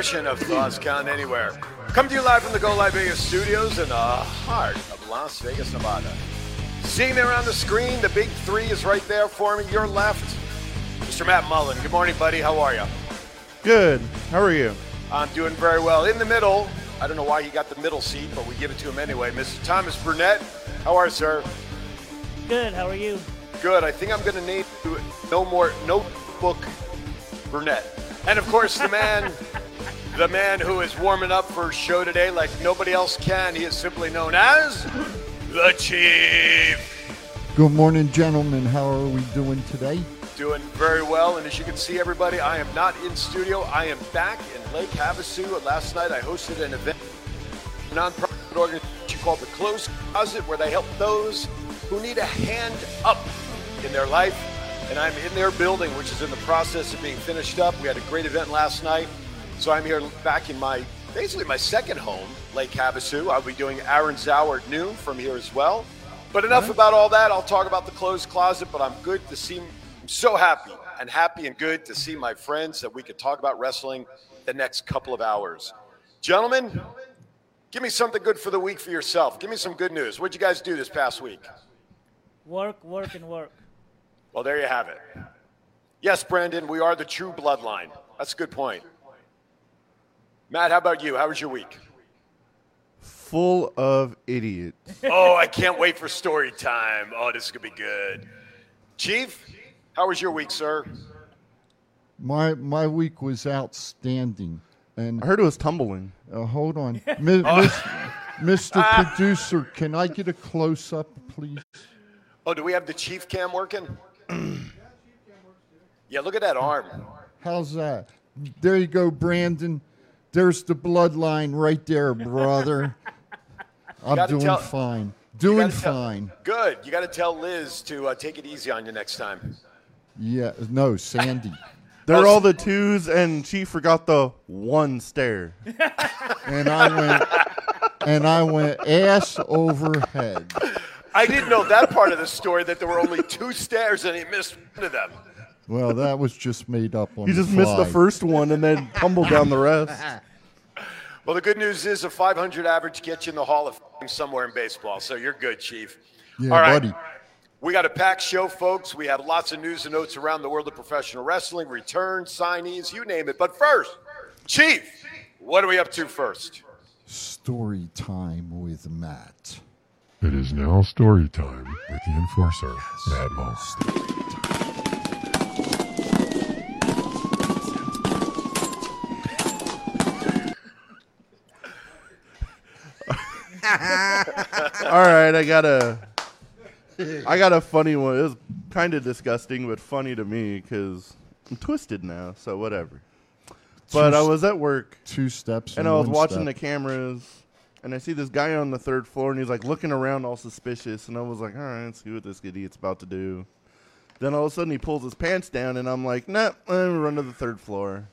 edition of Thoughts Count Anywhere. Come to you live from the Go Live Vegas studios in the heart of Las Vegas, Nevada. Seeing there on the screen, the big three is right there for me. Your left, Mr. Matt Mullen. Good morning, buddy. How are you? Good. How are you? I'm doing very well. In the middle, I don't know why he got the middle seat, but we give it to him anyway. Mr. Thomas Burnett. How are you, sir? Good. How are you? Good. I think I'm going to name you No More Notebook Burnett. And of course, the man, the man who is warming up for show today like nobody else can. He is simply known as the Chief. Good morning, gentlemen. How are we doing today? Doing very well. And as you can see, everybody, I am not in studio. I am back in Lake Havasu. Last night, I hosted an event, a nonprofit organization called the Closed Closet, where they help those who need a hand up in their life. And I'm in their building, which is in the process of being finished up. We had a great event last night. So I'm here back in my, basically my second home, Lake Havasu. I'll be doing Aaron's Hour at noon from here as well. But enough about all that. I'll talk about the closed closet, but I'm good to see, I'm so happy and happy and good to see my friends that we could talk about wrestling the next couple of hours. Gentlemen, give me something good for the week for yourself. Give me some good news. What'd you guys do this past week? Work, work, and work. Well, there you have it. Yes, Brandon, we are the true bloodline. That's a good point. Matt, how about you? How was your week? Full of idiots. Oh, I can't wait for story time. Oh, this is going to be good. Chief, how was your week, sir? My my week was outstanding. And I heard it was tumbling. uh, hold on, Mi- mis- Mr. Producer, can I get a close up, please? Oh, do we have the chief cam working? yeah, look at that arm. How's that? There you go, Brandon. There's the bloodline right there, brother. I'm doing tell- fine. Doing gotta tell- fine. Good. You got to tell Liz to uh, take it easy on you next time. Yeah, no, Sandy. They're all the twos, and she forgot the one stare. and I went and I went ass over head. I didn't know that part of the story that there were only two stairs and he missed one of them. Well, that was just made up on You the just missed the fly. first one and then tumbled down the rest. Well, the good news is a 500 average gets you in the Hall of Fame somewhere in baseball, so you're good, Chief. Yeah, All right. buddy. We got a packed show, folks. We have lots of news and notes around the world of professional wrestling, returns, signees, you name it. But first, Chief, what are we up to first? Story time with Matt. It is now story time with the enforcer, Mad Mo. All right, I got a, I got a funny one. It was kind of disgusting, but funny to me because I'm twisted now. So whatever. But I was at work Two steps. and I was one watching the step. cameras, and I see this guy on the third floor, and he's like looking around all suspicious, and I was like, all right, let's see what this idiot's about to do. Then all of a sudden he pulls his pants down, and I'm like, nah, let me run to the third floor.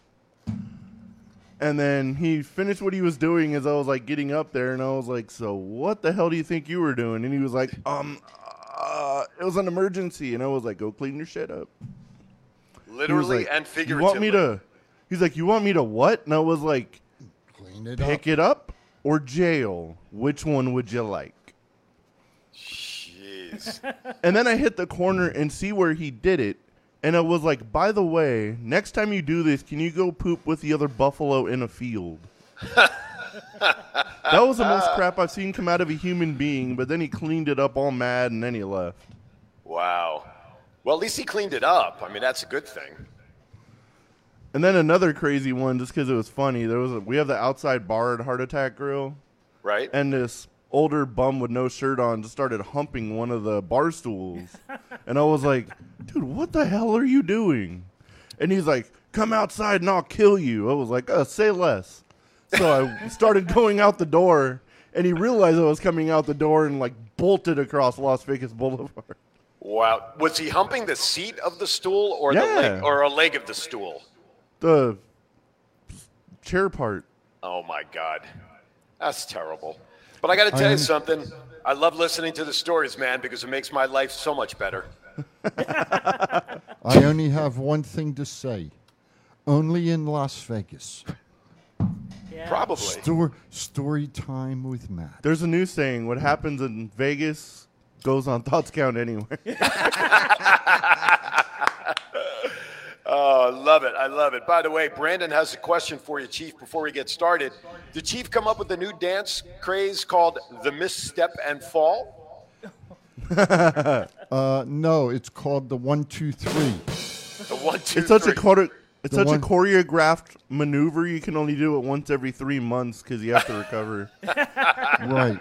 And then he finished what he was doing as I was like getting up there, and I was like, so what the hell do you think you were doing? And he was like, um, uh, it was an emergency, and I was like, go clean your shit up. Literally like, and You figuratively. want me to? He's like, you want me to what? And I was like, Clean it up. pick up. it up or jail. Which one would you like? Jeez. And then I hit the corner and see where he did it. And I was like, by the way, next time you do this, can you go poop with the other buffalo in a field? that was the most crap I've seen come out of a human being, but then he cleaned it up all mad and then he left. Wow. Well, at least he cleaned it up. I mean, that's a good thing. And then another crazy one, just because it was funny. There was a, we have the outside bar at Heart Attack Grill, Right? and this older bum with no shirt on just started humping one of the bar stools. and I was like, dude, what the hell are you doing? And he's like, come outside and I'll kill you. I was like, uh, say less. So I started going out the door, and he realized I was coming out the door and like bolted across Las Vegas Boulevard. wow. Was he humping the seat of the stool or the leg or a leg of the stool? The chair part. Oh my God. That's terrible. But I got to tell you um, something. I love listening to the stories, man, because it makes my life so much better. I only have one thing to say. Only in Las Vegas. Yeah. Probably. Stor- story time with Matt. There's a new saying: "What happens in Vegas goes on Thoughts Count anywhere." Oh, I love it. I love it. By the way, Brandon has a question for you, Chief, before we get started. Did Chief come up with a new dance craze called the misstep and fall? Uh, no, it's called the one, two, three. The one, two, It's such a three. chore- it's The such one- a choreographed maneuver. You can only do it once every three months because you have to recover. right.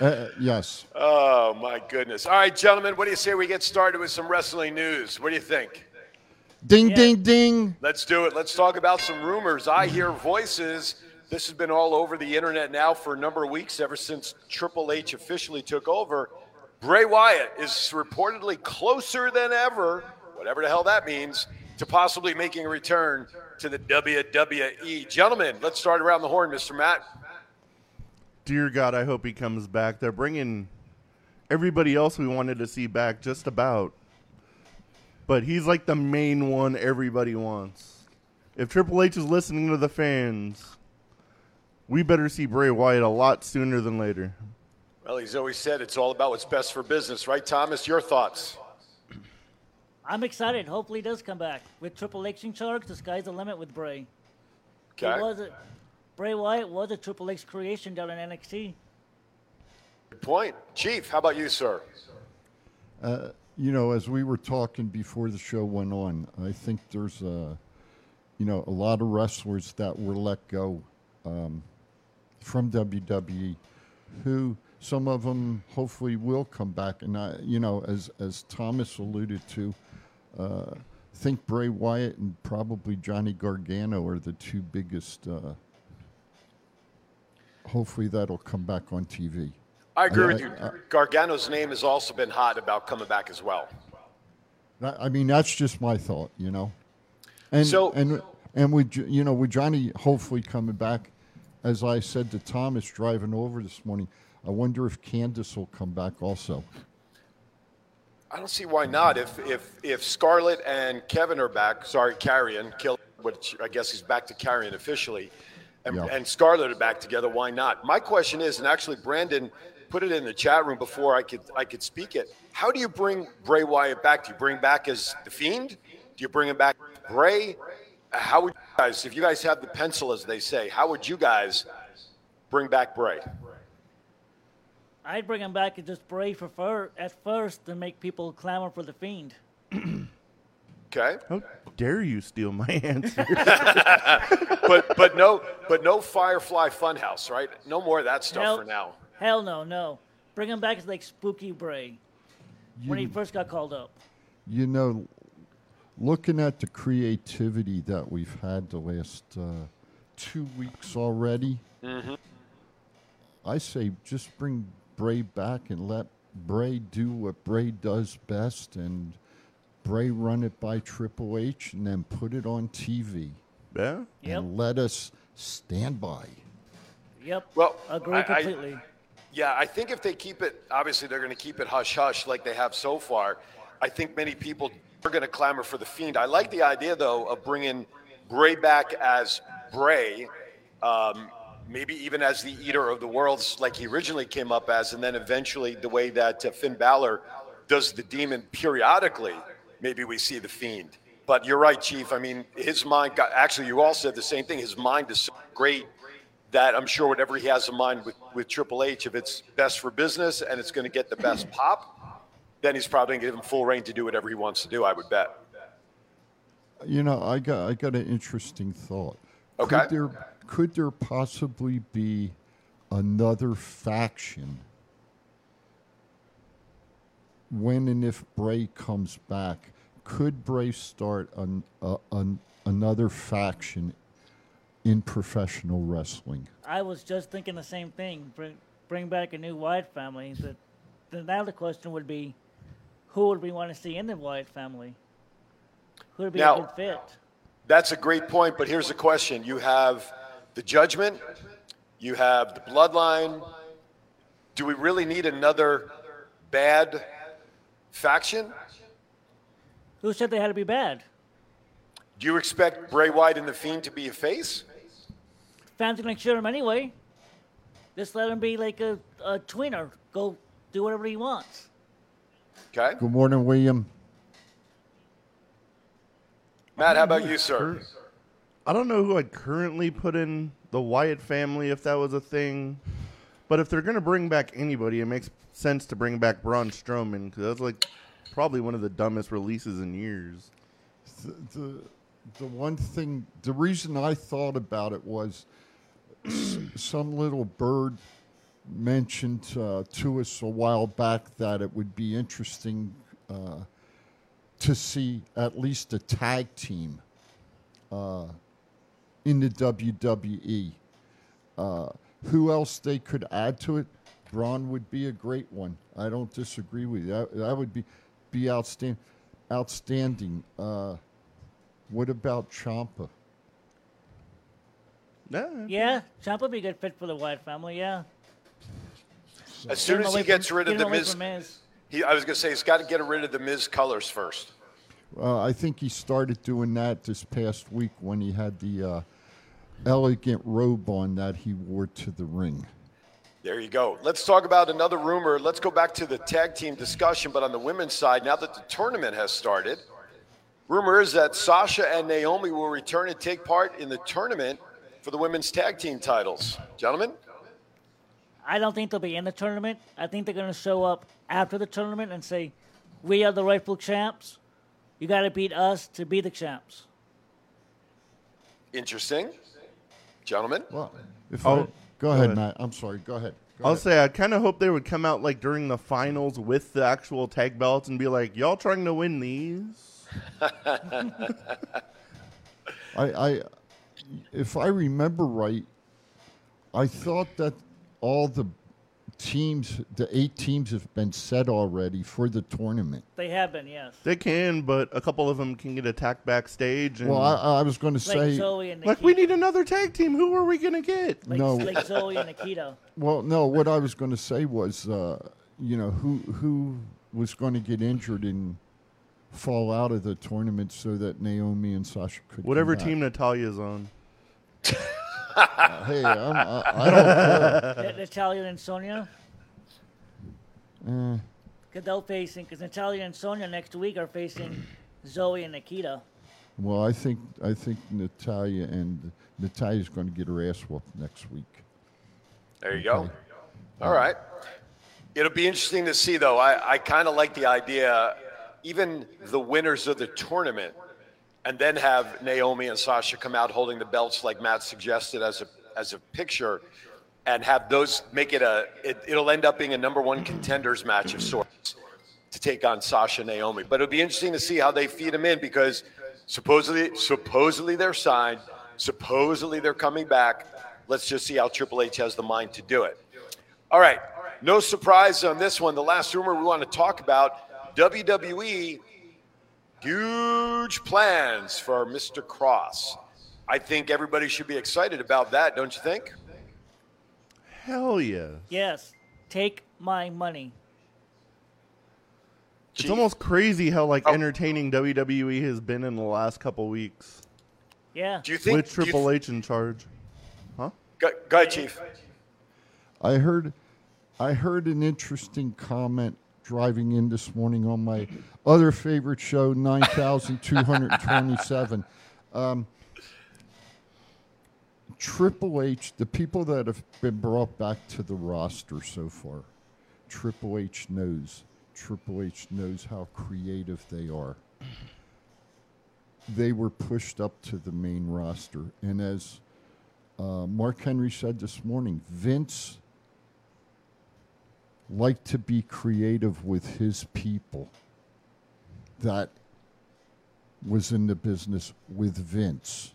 Uh, yes. Oh, my goodness. All right, gentlemen, what do you say we get started with some wrestling news? What do you think? Ding, Yeah. ding, ding. Let's do it. Let's talk about some rumors. I hear voices. This has been all over the internet now for a number of weeks, ever since Triple H officially took over. Bray Wyatt is reportedly closer than ever, whatever the hell that means, to possibly making a return to the WWE. Gentlemen, let's start around the horn, Mr. Matt. Dear God, I hope he comes back. They're bringing everybody else we wanted to see back, just about. But he's like the main one everybody wants. If Triple H is listening to the fans, we better see Bray Wyatt a lot sooner than later. Well, he's always said it's all about what's best for business, right, Thomas? Your thoughts? I'm excited. Hopefully, he does come back with Triple H in charge. The sky's the limit with Bray. He Okay. was a, Bray Wyatt was a Triple H creation down in NXT. Good point. Chief, how about you, sir? Uh, You know, as we were talking before the show went on, I think there's a, you know, a lot of wrestlers that were let go um, from WWE, who some of them hopefully will come back. And I, you know, as as Thomas alluded to, uh, think Bray Wyatt and probably Johnny Gargano are the two biggest. Uh, hopefully, that'll come back on TV. I agree I- with you. Uh, Gargano's name has also been hot about coming back as well. I mean, that's just my thought, you know. And So- and and with Jo- you know with Johnny hopefully coming back, as I said to Thomas driving over this morning, I wonder if Candace will come back also. I don't see why not. If if if Scarlett and Kevin are back, sorry, Karrion, kill, which I guess he's back to Karrion officially, and, Yeah. and Scarlett are back together. Why not? My question is, and actually Brandon put it in the chat room before I could I could speak it. How do you bring Bray Wyatt back? Do you bring back as the Fiend? Do you bring him back Bray? How would you guys, if you guys have the pencil, as they say, how would you guys bring back Bray? I'd bring him back and just Bray for fir- at first to make people clamor for the Fiend. Okay. How dare you steal my answer? but but no but no Firefly Funhouse, right? No more of that stuff Hell- for now. Hell no, no. Bring him back as like Spooky Bray when he first got called up. You know, looking at the creativity that we've had the last uh, two weeks already, I say just bring Bray back and let Bray do what Bray does best and Bray run it by Triple H and then put it on TV yeah. Yep. and let us stand by. Yep. Well, agree I- I- completely. Yeah, I think if they keep it, obviously they're going to keep it hush hush like they have so far. I think many people are going to clamor for the Fiend. I like the idea though of bringing Bray back as Bray, um, maybe even as the Eater of the Worlds, like he originally came up as, and then eventually the way that uh, Finn Balor does the Demon periodically. Maybe we see the Fiend. But you're right, Chief. I mean, his mind got. Actually, you all said the same thing. His mind is so great that I'm sure whatever he has in mind with, with Triple H, if it's best for business and it's going to get the best pop, then he's probably going to give him full reign to do whatever he wants to do, I would bet. You know, I got I got an interesting thought. Okay. Could there could there possibly be another faction when and if Bray comes back? Could Bray start an, a, an, another faction in professional wrestling? I was just thinking the same thing. Bring, bring back a new Wyatt family. But then now the question would be, who would we want to see in the Wyatt family? Who would be Now- a good fit? That's a great point, but here's the question. You have the judgment, you have the bloodline. Do we really need another bad faction? Who said they had to be bad? Do you expect Bray Wyatt and the Fiend to be a face? Fans are gonna cheer him anyway. Just let him be like a, a tweener. Go do whatever he wants. Okay. Good morning, William. Matt, how about you, sir? I don't know who I'd currently put in the Wyatt family if that was a thing. But if they're going to bring back anybody, it makes sense to bring back Braun Strowman because that's like probably one of the dumbest releases in years. The, the, the one thing, the reason I thought about it was some little bird mentioned uh, to us a while back that it would be interesting uh, to see at least a tag team uh, in the WWE. Uh, who else they could add to it? Braun would be a great one. I don't disagree with you. That, that would be be outstanding. Outstanding. Uh, what about Ciampa? Yeah. Yeah, Champ would be a good fit for the Wyatt family. Yeah. As soon as he gets from- rid of the him Miz, Miz. he, I was going to say he's got to get rid of the Miz colors first. Uh, I think he started doing that this past week when he had the uh, elegant robe on that he wore to the ring. There you go. Let's talk about another rumor. Let's go back to the tag team discussion, but on the women's side, now that the tournament has started, rumor is that Sasha and Naomi will return and take part in the tournament for the women's tag team titles. Gentlemen, I don't think they'll be in the tournament. I think they're going to show up after the tournament and say, "We are the rightful champs. You got to beat us to be the champs." interesting. Gentlemen, Well, if Oh, I, go ahead, ahead. Matt. I'm sorry. Go ahead. Go I'll ahead. say I kind of hope they would come out like during the finals with the actual tag belts and be like, "Y'all trying to win these?" I, I, if I remember right, I thought that all the teams, the eight teams, have been set already for the tournament. They have been, yes. They can, but a couple of them can get attacked backstage. And Well, I, I was going to Like say, Zoey and like we need another tag team. Who are we gonna get? like, No. like Zoey and Nikkita. well, no, what I was going to say was, uh, you know, who who was going to get injured and fall out of the tournament so that Naomi and Sasha could Whatever back. team Natalya's on. Hey, I'm, I, I don't care. Natalya and Sonya. Eh, Because they're facing, because Natalya and Sonya next week are facing Zoey and Nikkita. well, I think I think Natalya and Natalya's going to get her ass whooped next week. there you go. All right. It'll be interesting to see, though. I, I kind of like the idea, even the winners of the tournament, and then have Naomi and Sasha come out holding the belts, like Matt suggested, as a as a picture, and have those make it a. It, it'll end up being a number one contenders match of sorts to take on Sasha and Naomi. But it'll be interesting to see how they feed them in because supposedly supposedly they're signed, supposedly they're coming back. Let's just see how Triple H has the mind to do it. All right. No surprise on this one. The last rumor we want to talk about WWE huge plans for Mr. Kross. I think everybody should be excited about that, don't you think? Hell yeah! Yes. Take my money. It's Chief? almost crazy how like Oh. entertaining WWE has been in the last couple weeks Yeah. Do you think with do you Triple th- H in charge. Huh? Go, go ahead, Chief. I heard, I heard an interesting comment driving in this morning on my other favorite show, nine thousand two hundred twenty-seven. Um, Triple H, the people that have been brought back to the roster so far, Triple H knows. Triple H knows how creative they are. They were pushed up to the main roster, and as uh, Mark Henry said this morning, Vince liked to be creative with his people that was in the business with Vince.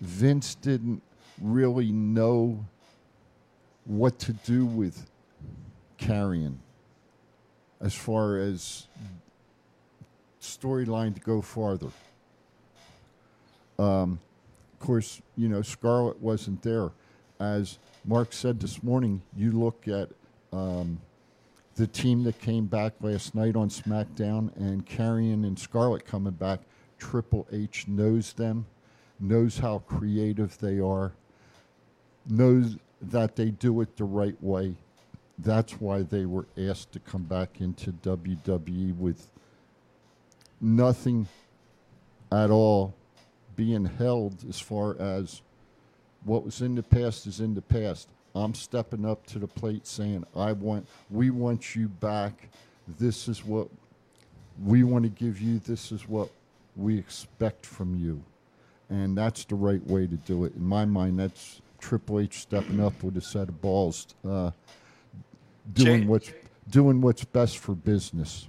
Vince didn't really know what to do with Karrion as far as storyline to go farther. Um, of course, you know, Scarlett wasn't there. As Mark said this morning, you look at um, the team that came back last night on SmackDown and Karrion and Scarlett coming back, Triple H knows them, knows how creative they are, knows that they do it the right way. That's why they were asked to come back into WWE with nothing at all being held as far as what was in the past is in the past. I'm stepping up to the plate saying, I want, we want you back. This is what we want to give you. This is what we expect from you. And that's the right way to do it. In my mind, that's Triple H stepping up with a set of balls, uh, doing Jay- what's doing what's best for business.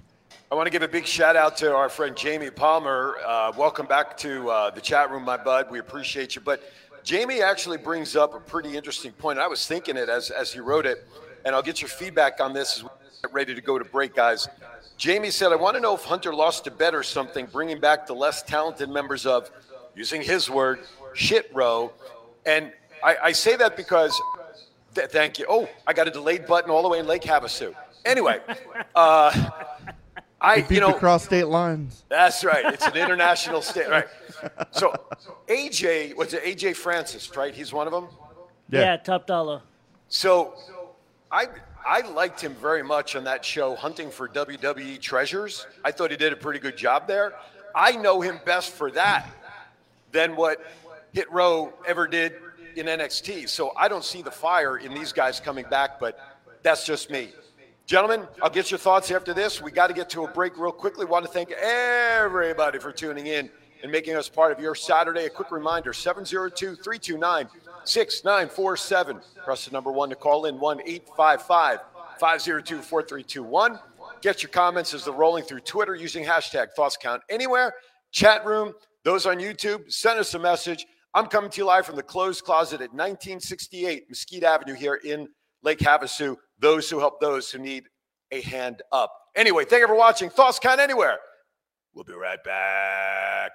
I want to give a big shout out to our friend Jamie Palmer. Uh, welcome back to uh, the chat room, my bud. We appreciate you. But Jamie actually brings up a pretty interesting point. I was thinking it as, as he wrote it, and I'll get your feedback on this as we get ready to go to break, guys. Jamie said, I want to know if Hunter lost a bet or something, bringing back the less talented members of, using his word, shit row. And I, I say that because, th- thank you. Oh, I got a delayed button all the way in Lake Havasu. Anyway, uh, I, Beat you know, across state lines. that's right. It's an international state, right? So AJ was it AJ Francis, right? He's one of them. Yeah. Yeah, top dollar. So I I liked him very much on that show, Hunting for WWE Treasures. I thought he did a pretty good job there. I know him best for that than what Hit Row ever did in NXT. So I don't see the fire in these guys coming back, but that's just me. Gentlemen, I'll get your thoughts after this. We got to get to a break real quickly. Want to thank everybody for tuning in and making us part of your Saturday. A quick reminder 702 329 6947. Press the number one to call in 1 855 502 4321. Get your comments as they're rolling through Twitter using hashtag Thoughts Count Anywhere. Chat room, those on YouTube, send us a message. I'm coming to you live from the closed closet at 1968 Mesquite Avenue here in Lake Havasu. Those who help those who need a hand up. Anyway, thank you for watching. Thoughts Count Anywhere. We'll be right back.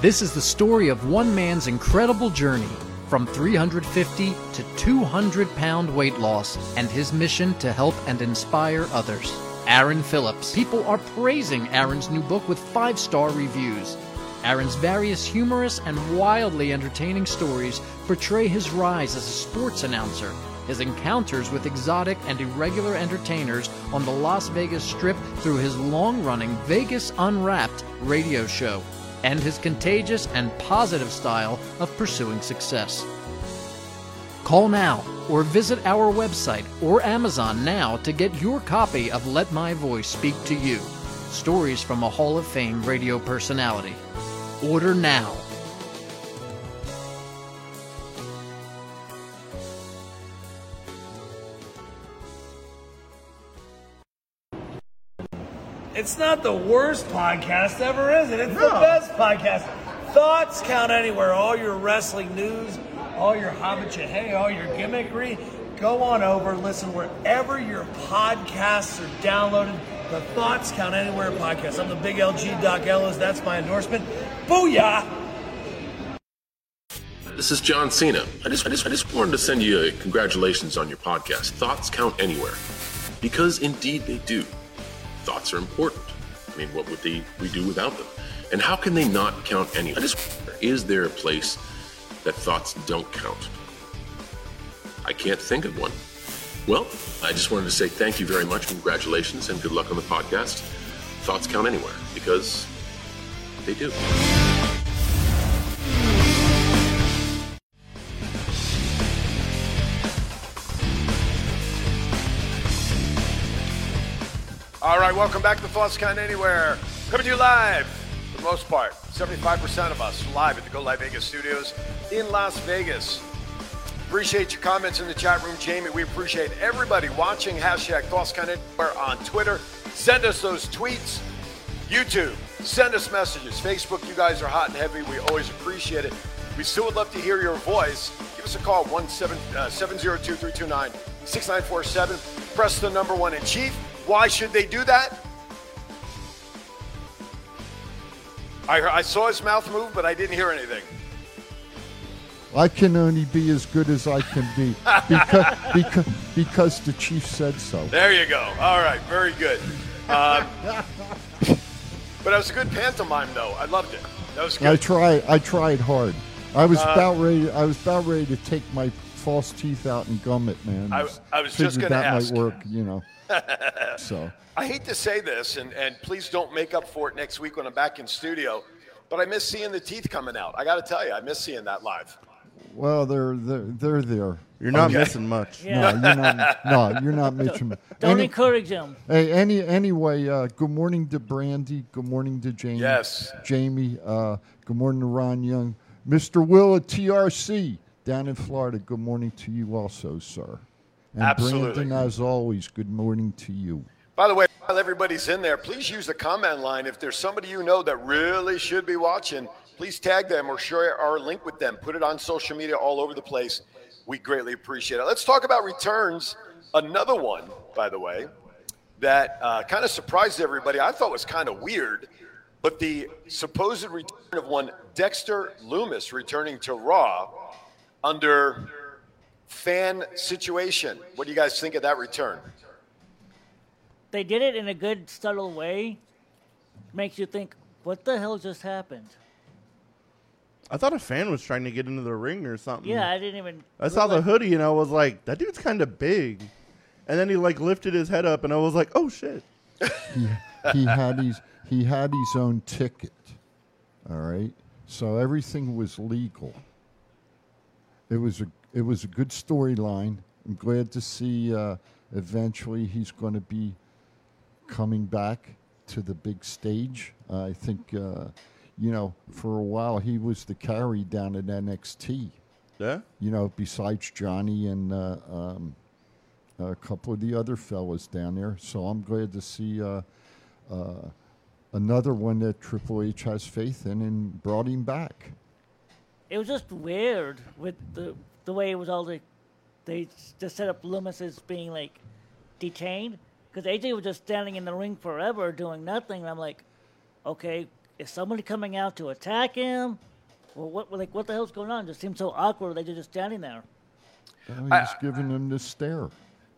This is the story of one man's incredible journey from 350 to 200 pound weight loss and his mission to help and inspire others. Aaron Phillips. People are praising Aaron's new book with five star reviews. Aaron's various humorous and wildly entertaining stories portray his rise as a sports announcer, his encounters with exotic and irregular entertainers on the Las Vegas Strip through his long running Vegas Unwrapped radio show, and his contagious and positive style of pursuing success. Call now or visit our website or Amazon now to get your copy of Let My Voice Speak to You Stories from a Hall of Fame radio personality. Order now. It's not the worst podcast ever, is it? It's the best podcast. Thoughts count anywhere. All your wrestling news, all your hobbit hey, all your gimmickry. Go on over, listen wherever your podcasts are downloaded. The Thoughts Count Anywhere podcast. I'm the big LG Doc Ellis. That's my endorsement. Booyah! This is John Cena. I just, I just, I just wanted to send you a congratulations on your podcast. Thoughts count anywhere, because indeed they do. Thoughts are important. I mean, what would they we do without them? And how can they not count wonder, is there a place that thoughts don't count? I can't think of one. Well, I just wanted to say thank you very much, congratulations, and good luck on the podcast. Thoughts count anywhere because they do. Right, welcome back to Count Anywhere. Coming to you live, for the most part, 75% of us live at the Go Live Vegas studios in Las Vegas. Appreciate your comments in the chat room, Jamie. We appreciate everybody watching. Hashtag Count Anywhere on Twitter. Send us those tweets. YouTube, send us messages. Facebook, you guys are hot and heavy. We always appreciate it. We still would love to hear your voice. Give us a call, 702 uh, 329 6947. Press the number one in chief. Why should they do that? I, I saw his mouth move, but I didn't hear anything. I can only be as good as I can be because because because the chief said so. There you go. All right, very good. Um, but it was a good pantomime, though. I loved it. That was good. I tried. I tried hard. I was about ready. I was about ready to take my false teeth out and gum it, man. I- I was just gonna ask. that might work, you know. so I hate to say this, and, and please don't make up for it next week when I'm back in studio, but I miss seeing the teeth coming out. I got to tell you, I miss seeing that live. well, they're they're they're there. You're not Okay. missing much. Yeah. No, you're not. No, you're not Mitchum. Don't Any- encourage him. Hey, any anyway, uh, good morning to Brandy. Good morning to Jamie. Yes. Jamie. Uh, good morning to Ron Young. Mr. Will at TRC down in Florida. Good morning to you also, sir. And Absolutely. Brandon, as always, good morning to you. By the way, while everybody's in there, please use the comment line. If there's somebody you know that really should be watching, please tag them or share our link with them. Put it on social media all over the place. We greatly appreciate it. Let's talk about returns. Another one, by the way, that uh, kind of surprised everybody. I thought was kind of weird, but the supposed return of one Dexter Lumis returning to Raw under fan situation. What do you guys think of that return? They did it in a good, subtle way. Makes you think, what the hell just happened? I thought a fan was trying to get into the ring or something. Yeah, I didn't even. I saw the realize- hoodie and I was like, that dude's kind of big. And then he like lifted his head up and I was like, oh shit. he, he had his he had his own ticket. All right, so everything was legal. It was a it was a good storyline. I'm glad to see. Uh, eventually, he's going to be coming back to the big stage. I think uh, you know for a while he was the carry down at NXT. Yeah. You know, besides Johnny and uh, um, a couple of the other fellas down there. So I'm glad to see uh, uh, another one that Triple H has faith in and brought him back. It was just weird with the the way it was all the they just set up Lumis as being like detained because AJ was just standing in the ring forever doing nothing. And I'm like, okay, is somebody coming out to attack him? Well, what like what the hell's going on? It just seemed so awkward. They just standing there. Well, he's giving him the stare.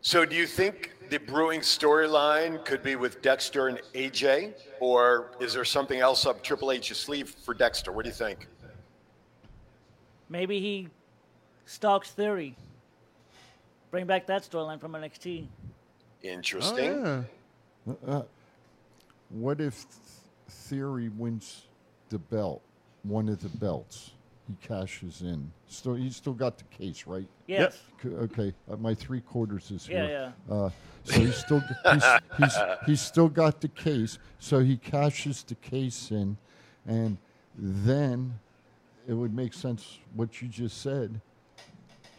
So, do you think the brewing storyline could be with Dexter and AJ, or is there something else up Triple H's sleeve for Dexter? What do you think? Maybe he stalks Theory. Bring back that storyline from NXT. Interesting. Oh, yeah. Uh, what if Theory wins the belt, one of the belts? He cashes in. Still, he's still got the case, right? Yes. C- Okay, uh, my three quarters is Yeah, here. Uh, so he's still he's, he's, he's still got the case. So he cashes the case in, and then it would make sense what you just said.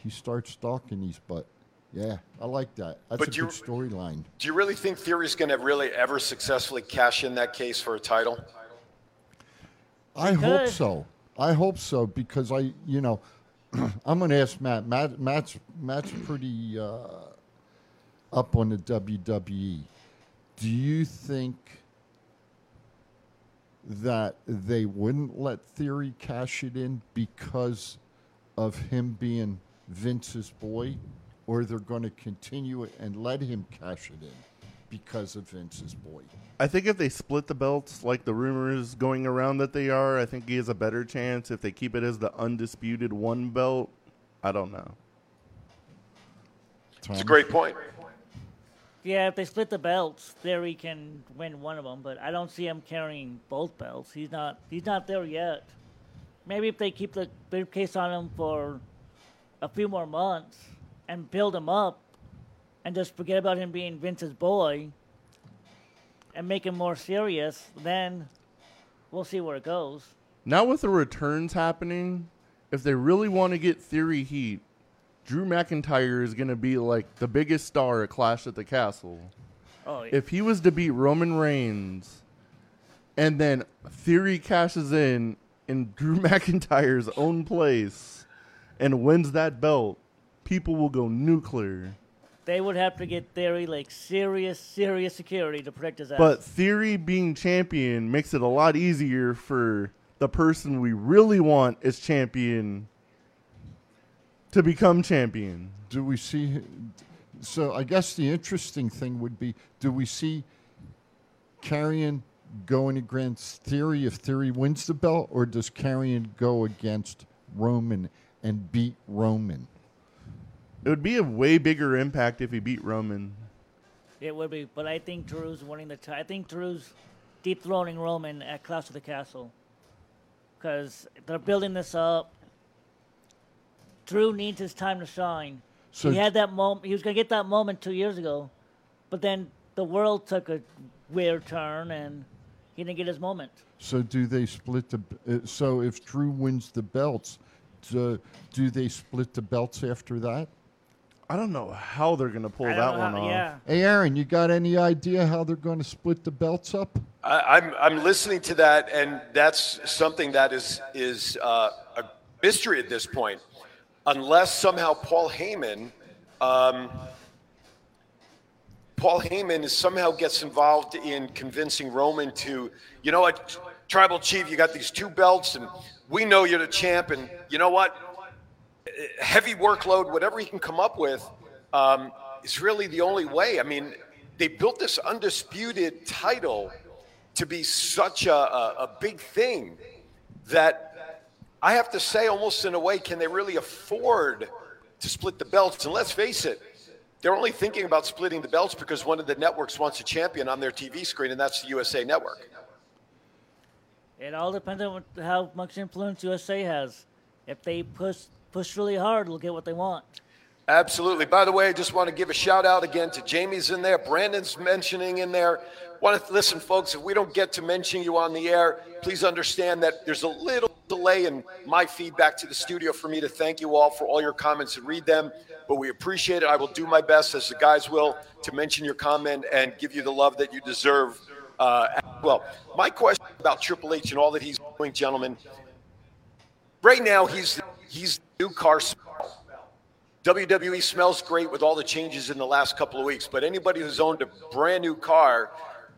He starts stalking his butt. Yeah, I like that. That's But a good storyline. Do you really think Theory's going to really ever successfully cash in that case for a title? I hope could. so. I hope so because I, you know, I'm going to ask Matt. Matt, Matt's Matt's pretty uh, up on the WWE. Do you think that they wouldn't let Theory cash it in because of him being Vince's boy, or they're going to continue it and let him cash it in because of Vince's boy? I think if they split the belts, like the rumors going around that they are, I think he has a better chance. If they keep it as the undisputed one belt, I don't know. It's a great point. Yeah, if they split the belts, Theory can win one of them, but I don't see him carrying both belts. He's not. He's not there yet. Maybe if they keep the briefcase on him for a few more months and build him up, and just forget about him being Vince's boy, and make him more serious, then we'll see where it goes. Now with the returns happening, if they really want to get Theory heat, Drew McIntyre is going to be like the biggest star at Clash at the Castle. Oh, yeah. If he was to beat Roman Reigns, and then Theory cashes in in Drew McIntyre's own place and wins that belt, people will go nuclear. they would have to get Theory like serious, serious security to protect his ass. But Theory being champion makes it a lot easier for the person we really want as champion to become champion. Do we see? So I guess the interesting thing would be: Do we see Karrion going against Theory if Theory wins the belt, or does Karrion go against Roman and beat Roman? It would be a way bigger impact if he beat Roman. It would be, but I think Drew's winning the. T- I think Drew's dethroning Roman at Clash of the Castle because they're building this up. Drew needs his time to shine. So he had that moment. He was gonna get that moment two years ago, but then the world took a weird turn and he didn't get his moment. So do they split the? Uh, so if Drew wins the belts, do, do they split the belts after that? I don't know how they're going to pull that one how- off. Yeah, Hey, Aaron, you got any idea how they're going to split the belts up? I, I'm I'm listening to that, and that's something that is is uh, a mystery at this point, unless somehow Paul Heyman, um, Paul Heyman is somehow gets involved in convincing Roman to, you know what, Tribal Chief, you got these two belts, and we know you're the champ, and you know what, heavy workload, whatever he can come up with, um, is really the only way. I mean, they built this undisputed title to be such a, a, a big thing that I have to say, almost in a way, can they really afford to split the belts? And let's face it, they're only thinking about splitting the belts because one of the networks wants a champion on their TV screen, and that's the USA Network. it all depends on how much influence USA has. If they push push really hard, they'll get what they want. Absolutely. By the way, I just want to give a shout out again to Jamie's in there. Brandon's mentioning in there. Want to listen, folks, if we don't get to mention you on the air, please understand that there's a little delay in my feedback to the studio for me to thank you all for all your comments and read them. But we appreciate it. I will do my best, as the guys will, to mention your comment and give you the love that you deserve. Uh, well, my question about Triple H and all that he's doing, gentlemen. Right now, he's he's new car. WWE smells great with all the changes in the last couple of weeks, but anybody who's owned a brand new car,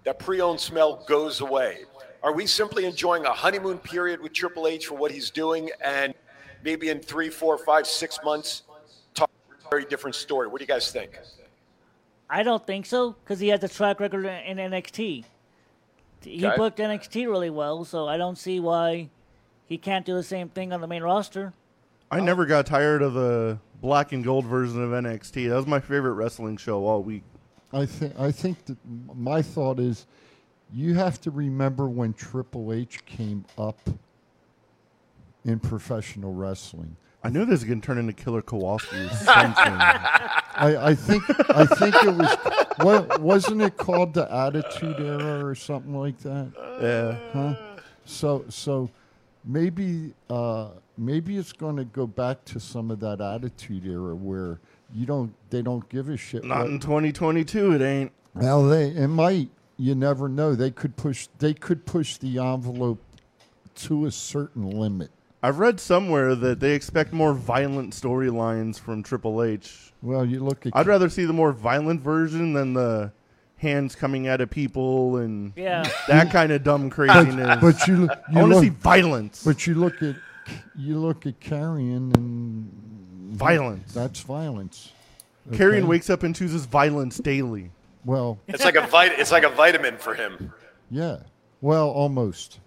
that pre owned smell goes away. Are we simply enjoying a honeymoon period with Triple H for what he's doing? And maybe in three, four, five, six months, talk a very different story. What do you guys think? I don't think so because he has a track record in in NXT. He Okay. booked NXT really well, so I don't see why he can't do the same thing on the main roster. I never got tired of the black and gold version of NXT. That was my favorite wrestling show all week. I think I think that my thought is you have to remember when Triple H came up in professional wrestling. I knew this was going to turn into Killer Kowalski or something. I, I think I think it was what wasn't it called the Attitude Era or something like that? yeah. Huh? So so maybe uh, maybe it's going to go back to some of that Attitude Era where you don't they don't give a shit. Not what- in 2022, it ain't. Well, they it might. You never know. They could push. They could push the envelope to a certain limit. I've read somewhere that they expect more violent storylines from Triple H. Well, you look at. I'd rather see the more violent version than the hands coming out of people and Yeah. that kind of dumb craziness. but you. I you want to see violence. But you look at. You look at Karrion and. Violence. That's violence. Karrion okay? wakes up and chooses violence daily. Well, It's like a vit- It's like a vitamin for him. yeah. Well, almost.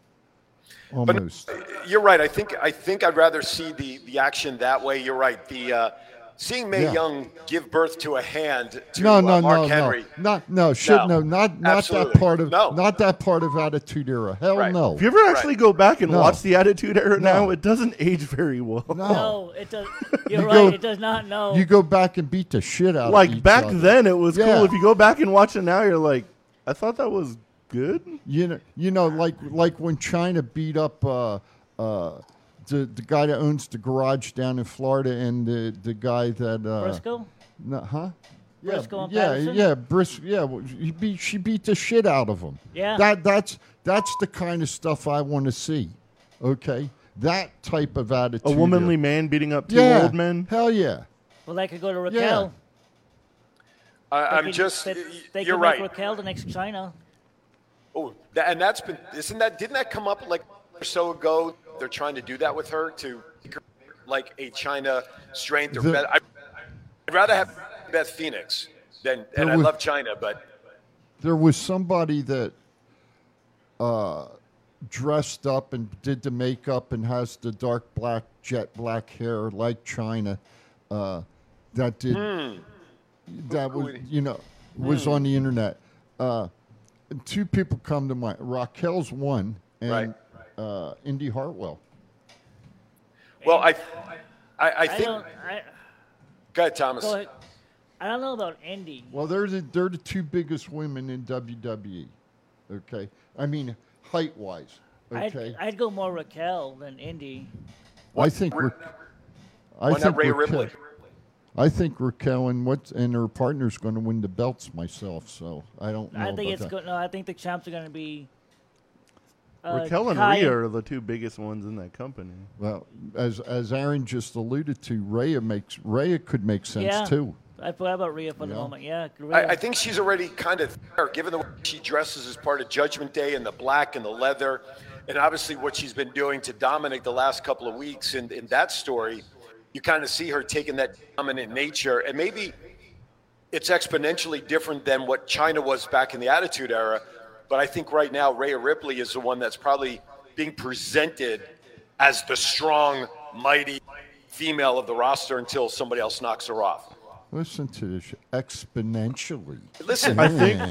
Almost. You're right. I think I think I'd rather see the the action that way. You're right. The uh, seeing May Yeah. Young give birth to a hand to no, uh, no, Mark no, Henry. no, not no, should No. no, not not Absolutely. that part of No. not that part of Attitude Era. Hell Right. no. If you ever actually go back and No. watch the Attitude Era now, it doesn't age very well. No. No, it does. You're You right. go- it does not know. You go back and beat the shit out of Like back other. then, it was Yeah. cool. If you go back and watch it now, you're like, I thought that was good. You know, you know, like like when Chyna beat up uh, uh, the the guy that owns the garage down in Florida and the the guy that uh, Briscoe. No, huh? Yeah, Briscoe and yeah, Patterson? yeah, Bris, yeah. well, He beat, she beat the shit out of him. Yeah. That that's that's the kind of stuff I want to see. Okay, that type of attitude. A womanly man beating up two yeah, old men. Hell yeah. Well, they could go to Raquel. I, I'm could- just. They, they you're could right. make Raquel the next Chyna. Oh, that, and that's been isn't that didn't that come up like or so ago? They're trying to do that with her to. like a Chyna strength or The- Beth. I'd rather have Beth Phoenix than, and There I love Chyna, but there was somebody that uh, dressed up and did the makeup and has the dark black jet black hair like Chyna uh, that did that was you know was on the internet. Uh, two people come to mind. Raquel's one and Right. Uh, Indy Hartwell. well, I, I, I I think. don't. I, Go ahead, Thomas. go ahead. I don't know about Indy. Well, they're the, they're the two biggest women in WWE. Okay, I mean height wise. Okay, I'd, I'd go more Raquel than Indy. I think Ra- I Why think Rhea Raquel, Ripley? I think Raquel and what and her partner's going to win the belts myself. So I don't know. I think about it's that. good. No, I think the champs are going to be. Uh, Raquel and Kai- Rhea are the two biggest ones in that company. Well, as as Aaron just alluded to, Rhea makes Rhea could make sense Yeah. too. I forgot about Rhea for the moment. Yeah, I, I think she's already kind of there, given the way she dresses as part of Judgment Day and the black and the leather, and obviously what she's been doing to dominate the last couple of weeks. And in that story, you kind of see her taking that dominant nature, and maybe it's exponentially different than what Chyna was back in the Attitude Era. But I think right now, Rhea Ripley is the one that's probably being presented as the strong, mighty female of the roster until somebody else knocks her off. Listen to this exponentially. Listen, I think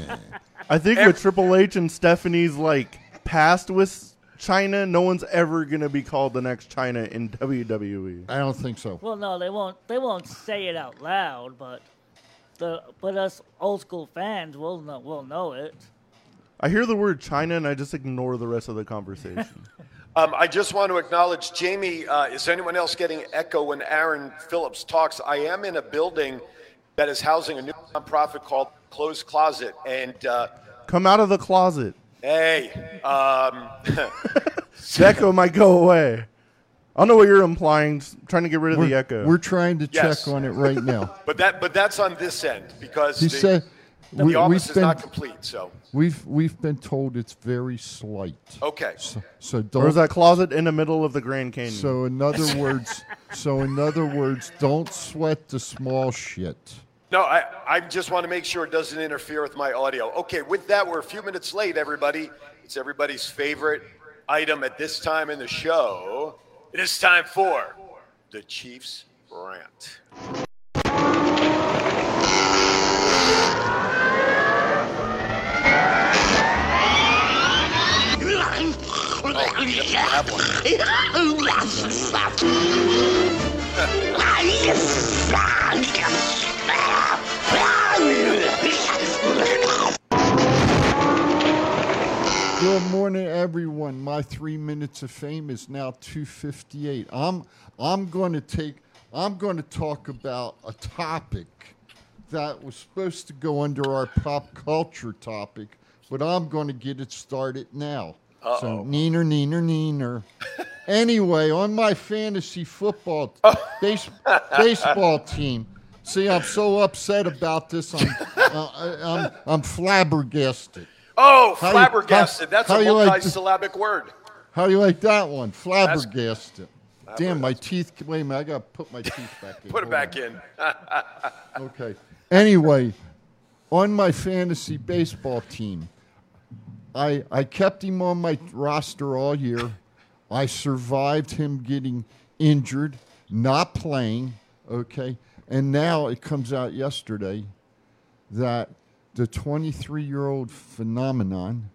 I think with Triple H and Stephanie's like past with Chyna, no one's ever gonna be called the next Chyna in. WWE. I don't think so. Well, no, they won't. They won't say it out loud, but the but us old school fans will know. Will know it. I hear the word Chyna and I just ignore the rest of the conversation. Um, I just want to acknowledge, Jamie. Uh, is anyone else getting echo when Aaron Phillips talks? I am in a building that is housing a new nonprofit called Clothes Closet, and uh, Come out of the closet. hey, um, echo might go away. I don't know what you're implying. Trying to get rid of the We're, echo. we're trying to Yes. check on it right now. but that but that's on this end because He the, said the we, office we've is not complete. So we've we've been told it's very slight. okay, So, so don't. is that closet in the middle of the Grand Canyon? so in other words, so in other words, don't sweat the small shit. no, I I just want to make sure it doesn't interfere with my audio. Okay, with that, we're a few minutes late, everybody. It's everybody's favorite item at this time in the show. It is time for the Chiefs rant. Good morning, everyone. My three minutes of fame is now 258. I'm I'm going to take I'm going to talk about a topic that was supposed to go under our pop culture topic, but I'm going to get it started now. So neener neener neener. anyway, on my fantasy football base, baseball team. See, I'm so upset about this. I'm uh, I- I'm I'm flabbergasted. Oh, How you- flabbergasted. how- That's how a you multi-syllabic word. How do you like that one? Flabbergasted. Damn, my teeth. Wait a minute, I gotta put my teeth back in. Put it back in. Okay. Anyway, on my fantasy baseball team, I I kept him on my roster all year. I survived him getting injured, not playing. Okay, and now it comes out yesterday that the 23-year-old phenomenon,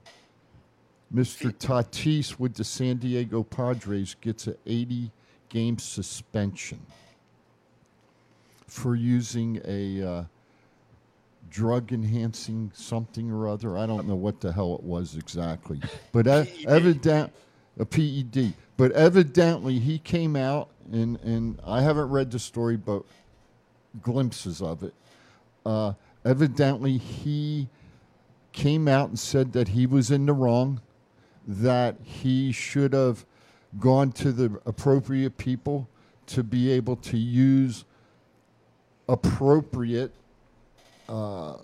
Mr. Tatis with the San Diego Padres, gets an 80-game suspension for using a uh, drug enhancing something or other. I don't know what the hell it was exactly, but e- evident a PED. But evidently, he came out and and I haven't read the story, but glimpses of it. Uh, evidently, he came out and said that he was in the wrong, that he should have gone to the appropriate people to be able to use appropriate uh,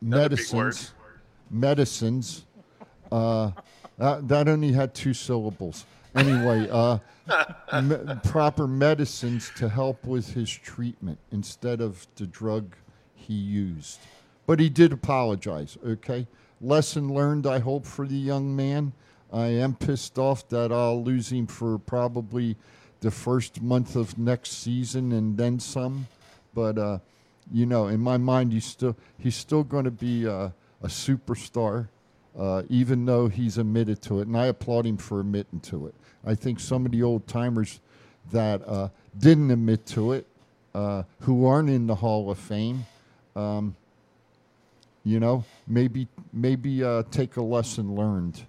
medicines. Medicines. Uh, that, that only had two syllables. anyway, uh, me- proper medicines to help with his treatment instead of the drug he used. But he did apologize, okay? Lesson learned, I hope, for the young man. I am pissed off that I'll lose him for probably the first month of next season and then some. But, uh, you know, in my mind, he's still, he's still going to be uh, a superstar uh, even though he's admitted to it, and I applaud him for admitting to it. I think some of the old timers that uh, didn't admit to it, uh, who aren't in the Hall of Fame, um, you know, maybe maybe uh, take a lesson learned.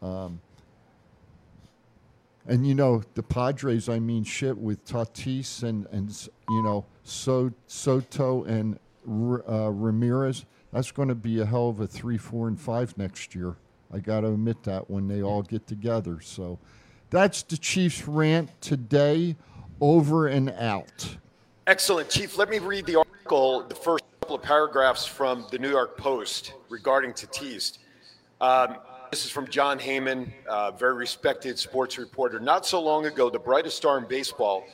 Um, and you know the Padres, I mean, shit with Tatis and and you know so, Soto and uh, Ramirez that's going to be a hell of a three, four, and five next year. I got to admit that when they all get together. So that's the Chiefs rant today. Over and out. Excellent, Chief. Let me read the article, the first couple of paragraphs from the New York Post regarding Tatis. Um, this is from Jon Heyman, uh, very respected sports reporter. Not so long ago, the brightest star in baseball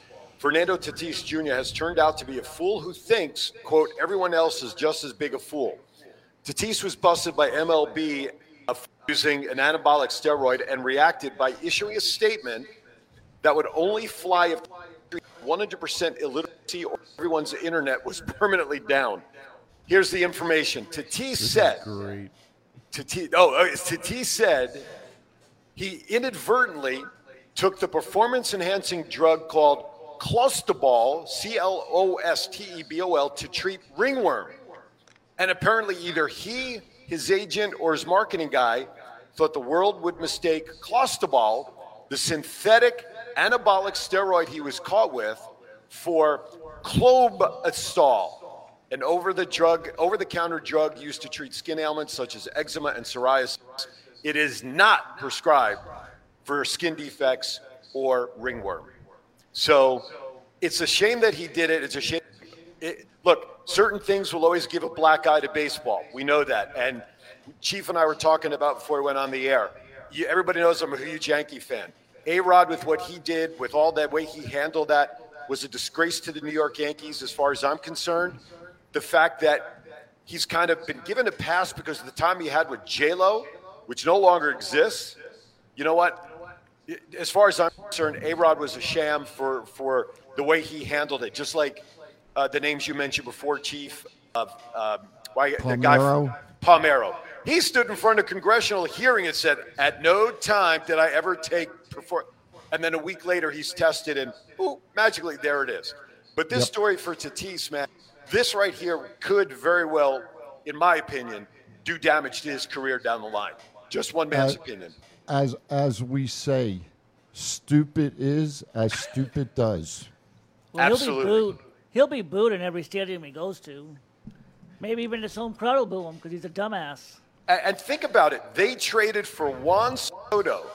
Fernando Tatis Jr. has turned out to be a fool who thinks, quote, everyone else is just as big a fool. Tatis was busted by MLB using an anabolic steroid and reacted by issuing a statement that would only fly if 100% illiteracy or everyone's internet was permanently down. Here's the information. Tatis said, Great. Tatis, oh, uh, Tatis said he inadvertently took the performance enhancing drug called clostebol, C L O S T E B O L, to treat ringworm. And apparently, either he, his agent, or his marketing guy thought the world would mistake clostebol, the synthetic anabolic steroid he was caught with, for clobazole, an over-the drug, over-the-counter drug used to treat skin ailments such as eczema and psoriasis. It is not prescribed for skin defects or ringworm. So it's a shame that he did it. It's a shame. It, look, certain things will always give a black eye to baseball. We know that. And Chief and I were talking about before we went on the air. You, everybody knows I'm a huge Yankee fan. A Rod, with what he did, with all that way he handled that, was a disgrace to the New York Yankees, as far as I'm concerned. The fact that he's kind of been given a pass because of the time he had with J Lo, which no longer exists. You know what? As far as I'm concerned, A Rod was a sham for for the way he handled it. Just like uh, the names you mentioned before, Chief, of uh, why, the guy from Palmeiro. He stood in front of a congressional hearing and said, "At no time did I ever take before." And then a week later, he's tested, and ooh, magically there it is. But this yep. story for Tatis, man, this right here could very well, in my opinion, do damage to his career down the line. Just one man's opinion. As as we say, stupid is as stupid does. Well, Absolutely. He'll be, booed. he'll be booed in every stadium he goes to. Maybe even his home crowd will boo him because he's a dumbass. And think about it. They traded for Juan Soto.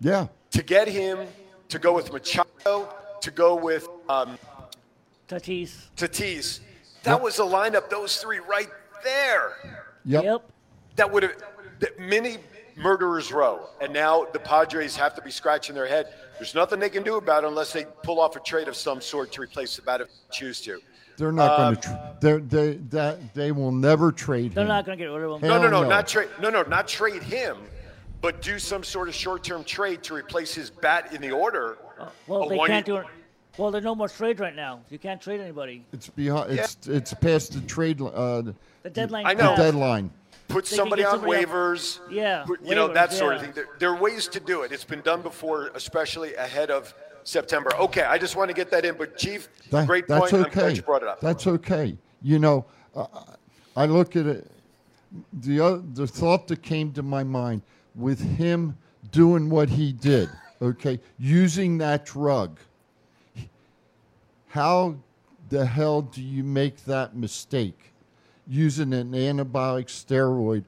Yeah. To get him to go with Machado, to go with um, Tatis. Tatis. That yep. was a lineup, those three right there. Yep. yep. That would have many murderers row. And now the Padres have to be scratching their head. There's nothing they can do about it unless they pull off a trade of some sort to replace the bat if they choose to. They're not um, going to. Tra- they that they will never trade. They're him. not going to get rid of him. no, no, no, no, not trade. No, no, not trade him, but do some sort of short-term trade to replace his bat in the order. Uh, well, they can't do it. Well, there's no more trades right now. You can't trade anybody. It's behind. It's yeah. it's past the trade. Uh, the deadline. I know. The deadline put somebody on somebody waivers. Yeah, put, you waivers, know that yeah. sort of thing. There, there, are ways to do it. It's been done before, especially ahead of September. Okay, I just want to get that in. But Chief, that, great that's point. Okay. I'm glad you brought it up. That's okay. You know, uh, I look at it. The other, the thought that came to my mind with him doing what he did, okay, using that drug. How the hell do you make that mistake? Using an anabolic steroid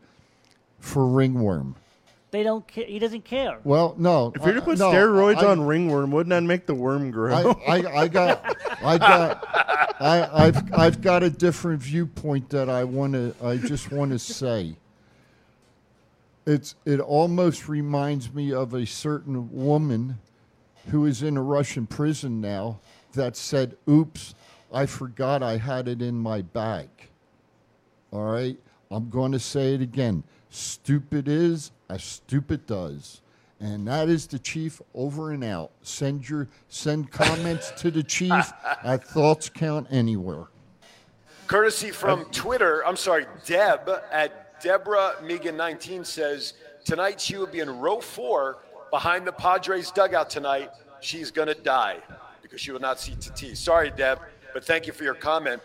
for ringworm. They don't. Ca- he doesn't care. Well, no. If you're to uh, put no, steroids I, on ringworm, wouldn't that make the worm grow? I, I, I got, I got, I, I've, I've got a different viewpoint that I want to. I just want to say. It's it almost reminds me of a certain woman who is in a Russian prison now that said, "Oops, I forgot I had it in my bag." All right, I'm going to say it again. Stupid is as stupid does. And that is the chief over and out. Send your send comments to the chief at Thoughts Count Anywhere. Courtesy from Twitter, I'm sorry, Deb at Deborah Megan 19 says tonight she will be in row four behind the Padres dugout tonight. She's gonna die because she will not see TT. Sorry, Deb, but thank you for your comment.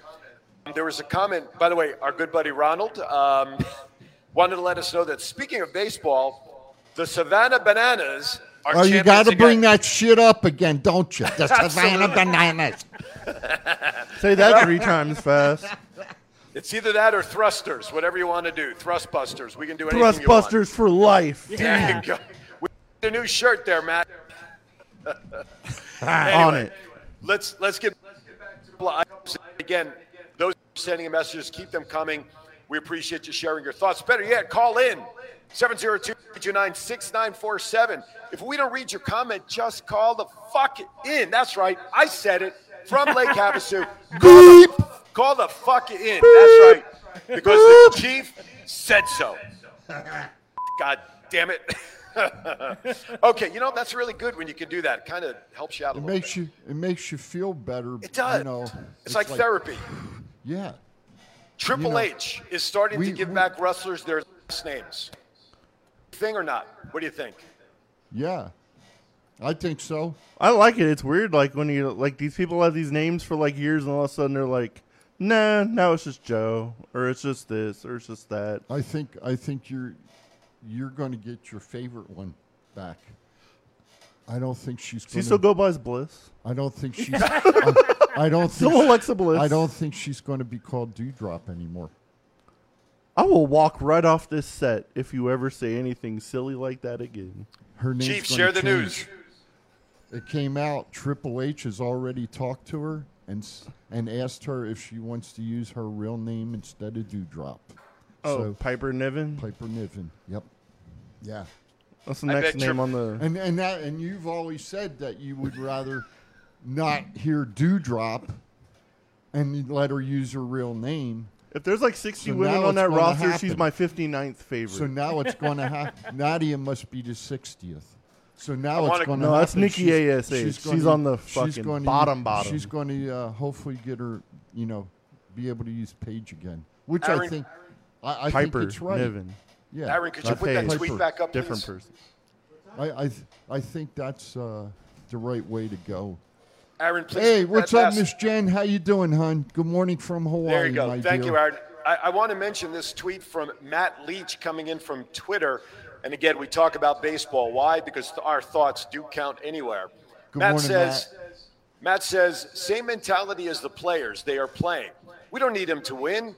There was a comment, by the way, our good buddy Ronald um, wanted to let us know that speaking of baseball, the Savannah Bananas are Oh, you got to bring that shit up again, don't you? The Savannah Bananas. Say that three times fast. It's either that or thrusters, whatever you want to do. Thrustbusters. We can do anything you want. Thrustbusters for life. There you go. We the new shirt there, Matt. On Anyway, it. Let's let's get back to the again. Those sending messages, keep them coming. We appreciate you sharing your thoughts. Better yet, call in 702-229-6947. If we don't read your comment, just call the fuck in. That's right. I said it from Lake Havasu. Call the, call the fuck in. That's right. Because the chief said so. God damn it. okay, you know that's really good when you can do that. It kind of helps you out a It little makes bit. you it makes you feel better. It does. You know, it's, like, therapy. Yeah. Triple know, H is starting we- to give we- back wrestlers their last names. Thing or not? What do you think? Yeah. I think so. I like it. It's weird, like when you like these people have these names for like years, and all of a sudden they're like, "Nah, now it's just Joe, or it's just this, or it's just that." I think I think you're you're going to get your favorite one back. I don't think she's Does going he still go by his Bliss? I don't think she's I, I don't think Still Alexa Bliss. I don't think she's going to be called Doudrop anymore. I will walk right off this set if you ever say anything silly like that again. Her name's Chief, share the change. news. It came out. Triple H has already talked to her and and asked her if she wants to use her real name instead of Doudrop. Oh, So Piper Niven. Piper Niven. Yep. Yeah. That's the I next bet name on the. And and that and you've always said that you would rather not hear Doudrop and let her use her real name. If there's like 60 So women now on it's that gonna roster, she's happen. my 59th favorite. So now it's going to happen. Nadia must be the 60th. So now wanna- it's going to No, happen. that's Nikki ASH. She's gonna- on the she's fucking gonna- bottom bottom. She's going to uh, hopefully get her, you know, be able to use Paige again, which I Aaron- think, I, I Piper think it's right. Niven. Yeah, Aaron, could you put that tweet back up, Different please? person. I, I, th- I think that's uh, the right way to go. Aaron, please. Hey, what's up, Miss Jen? How you doing, hon? Good morning from Hawaii. There you go. Thank dear. you, Aaron. I, I want to mention this tweet from Matt Leach coming in from Twitter. And again, we talk about baseball. Why? Because our thoughts do count anywhere. Good Matt morning, says, Matt. says, same mentality as the players. They are playing. We don't need him to win.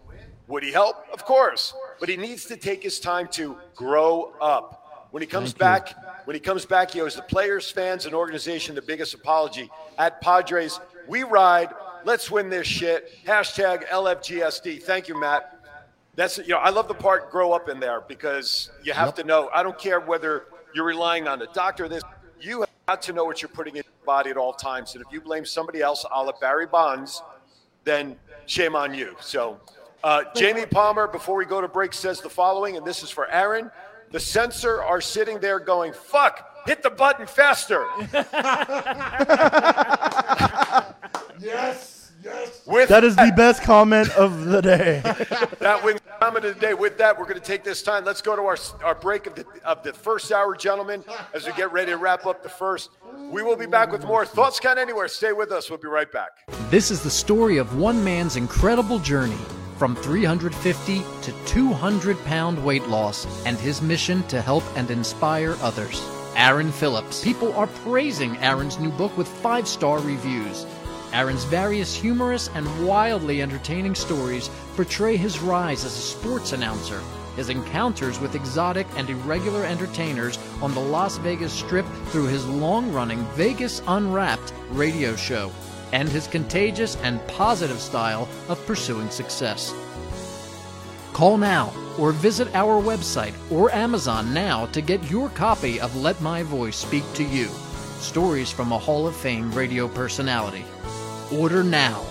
Would he help? Of course. But he needs to take his time to grow up. When he comes Thank you. back, when he comes back, he owes the players, fans, and organization the biggest apology. At Padres, we ride. Let's win this shit. Hashtag LFGSD. Thank you, Matt. That's you know I love the part grow up in there because you have Yep. to know. I don't care whether you're relying on a doctor. or This you have got to know what you're putting in your body at all times. And if you blame somebody else, a la Barry Bonds, then shame on you. So, uh, Jamie Palmer, before we go to break, says the following, and this is for Aaron. The censor are sitting there going, "Fuck, hit the button faster." Yes, yes. With That is the best comment of the day. That wins comment of the day. With that, we're going to take this time. Let's go to our, our break of the, of the first hour, gentlemen, as we get ready to wrap up the first. We will be back with more Thoughts Count Anywhere. Stay with us. We'll be right back. This is the story of one man's incredible journey from 350 to 200 pound weight loss and his mission to help and inspire others. Aaron Phillips. People are praising Aaron's new book with five star reviews. Aaron's various humorous and wildly entertaining stories portray his rise as a sports announcer, his encounters with exotic and irregular entertainers on the Las Vegas Strip through his long running Vegas Unwrapped radio show, and his contagious and positive style of pursuing success. Call now or visit our website or Amazon now to get your copy of Let My Voice Speak to You Stories from a Hall of Fame radio personality. Order now.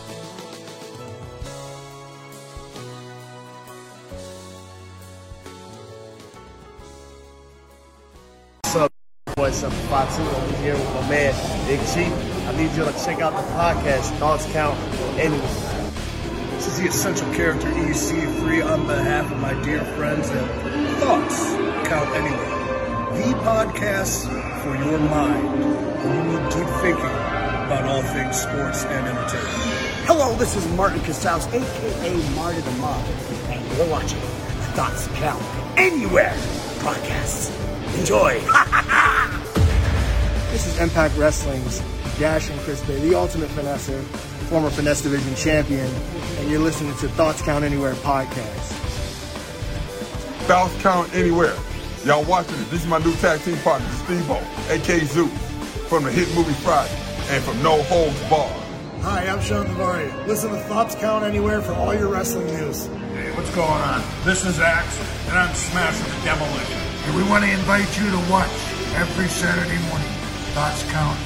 What's up, boys? Up. I'm here with my man, Big G. I need you to check out the podcast, Thoughts Count Anywhere. This is the essential character EC3 on behalf of my dear friends at Thoughts Count Anywhere. The podcast for your mind when you need deep thinking about all things sports and entertainment. Hello, this is Martin Casaus, aka Marty the Moth, and you're watching the Thoughts Count Anywhere podcast. Enjoy. This is Impact Wrestling's Dashing Chris Bey, the ultimate finesser, former Finesse Division champion, and you're listening to Thoughts Count Anywhere podcast. Thoughts Count Anywhere. Y'all watching it. This is my new tag team partner, Steve O, aka Zeus, from the hit movie Friday, and from No Holds Barred. Hi, I'm Sean Pavari. Listen to Thoughts Count Anywhere for all your wrestling news. Hey, what's going on? This is Axe, and I'm smashing the demolition. And we want to invite you to watch every Saturday morning. Thoughts count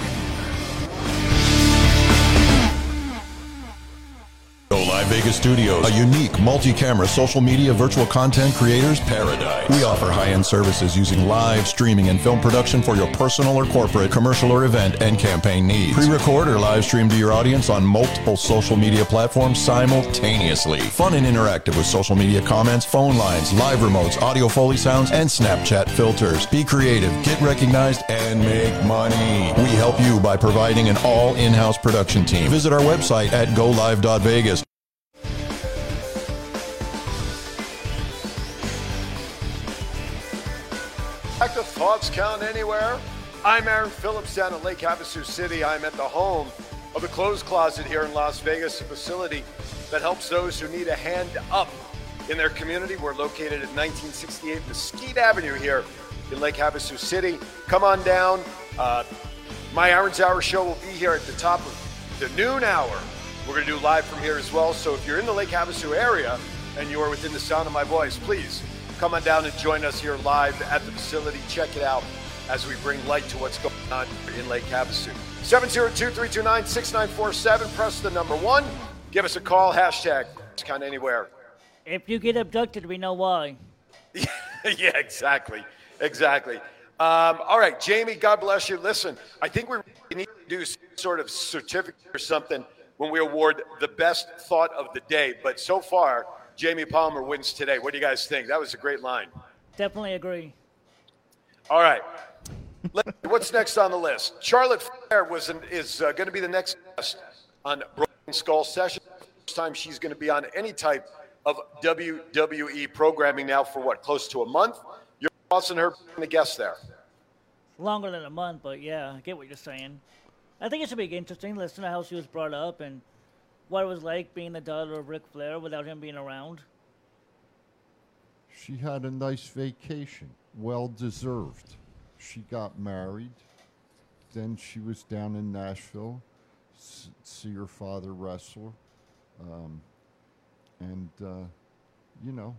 Go Live Vegas Studios, a unique multi-camera social media virtual content creators paradise. We offer high-end services using live streaming and film production for your personal or corporate, commercial or event and campaign needs. Pre-record or live stream to your audience on multiple social media platforms simultaneously. Fun and interactive with social media comments, phone lines, live remotes, audio foley sounds, and Snapchat filters. Be creative, get recognized, and make money. We help you by providing an all in-house production team. Visit our website at golive.vegas. To Thoughts Count Anywhere. I'm Aaron Phillips down in Lake Havasu City. I'm at the home of the Clothes Closet here in Las Vegas, a facility that helps those who need a hand up in their community. We're located at 1968 Mesquite Avenue here in Lake Havasu City. Come on down. Uh, my Aaron's Hour show will be here at the top of the noon hour. We're going to do live from here as well. So if you're in the Lake Havasu area and you are within the sound of my voice, please come on down and join us here live at the facility. Check it out as we bring light to what's going on in Lake Havasu. 702-329-6947. Press the number one. Give us a call. Hashtag kind of anywhere. If you get abducted, we know why. yeah, exactly. Exactly. Um, all right, Jamie, God bless you. Listen, I think we need to do some sort of certificate or something when we award the best thought of the day. But so far, Jamie Palmer wins today. What do you guys think? That was a great line. Definitely agree. All right. What's next on the list? Charlotte Flair was an, is uh, going to be the next guest on Broken Skull Session. First time she's going to be on any type of WWE programming now for what, close to a month? Your thoughts on her being a guest there? Longer than a month, but yeah, I get what you're saying. I think it should be interesting. Listen to how she was brought up and what it was like being the daughter of Ric Flair without him being around. She had a nice vacation, well deserved. She got married, then she was down in Nashville, see her father wrestle, um, and uh, you know,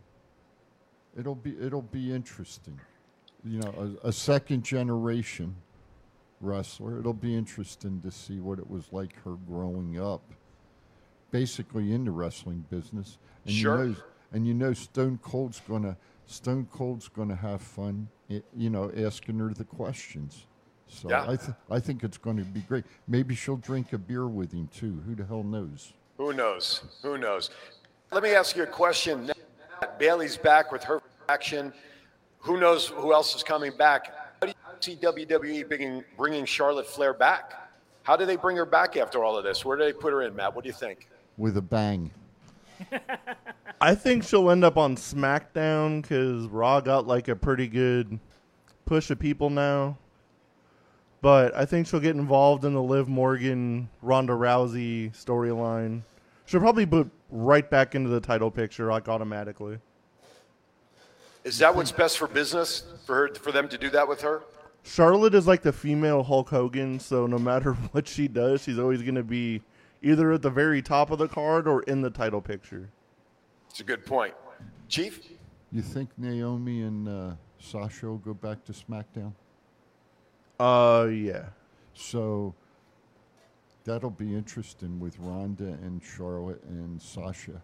it'll be it'll be interesting. You know, a, a second generation wrestler. It'll be interesting to see what it was like her growing up, basically in the wrestling business. And Sure. You know, and you know, Stone Cold's gonna Stone Cold's gonna have fun. You know, asking her the questions. So Yeah. I th- I think it's going to be great. Maybe she'll drink a beer with him too. Who the hell knows? Who knows? Who knows? Let me ask you a question. Now Bayley's back with her action. Who knows who else is coming back? How do you see WWE bringing, bringing Charlotte Flair back? How do they bring her back after all of this? Where do they put her in, Matt? What do you think? With a bang. I think she'll end up on SmackDown because Raw got like a pretty good push of people now. But I think she'll get involved in the Liv Morgan Ronda Rousey storyline. She'll probably put right back into the title picture like automatically. Is that what's best for business for her for them to do that with her? Charlotte is like the female Hulk Hogan, so no matter what she does, she's always going to be either at the very top of the card or in the title picture. It's a good point. Chief? You think Naomi and uh, Sasha will go back to SmackDown? Uh, yeah. So that'll be interesting with Ronda and Charlotte and Sasha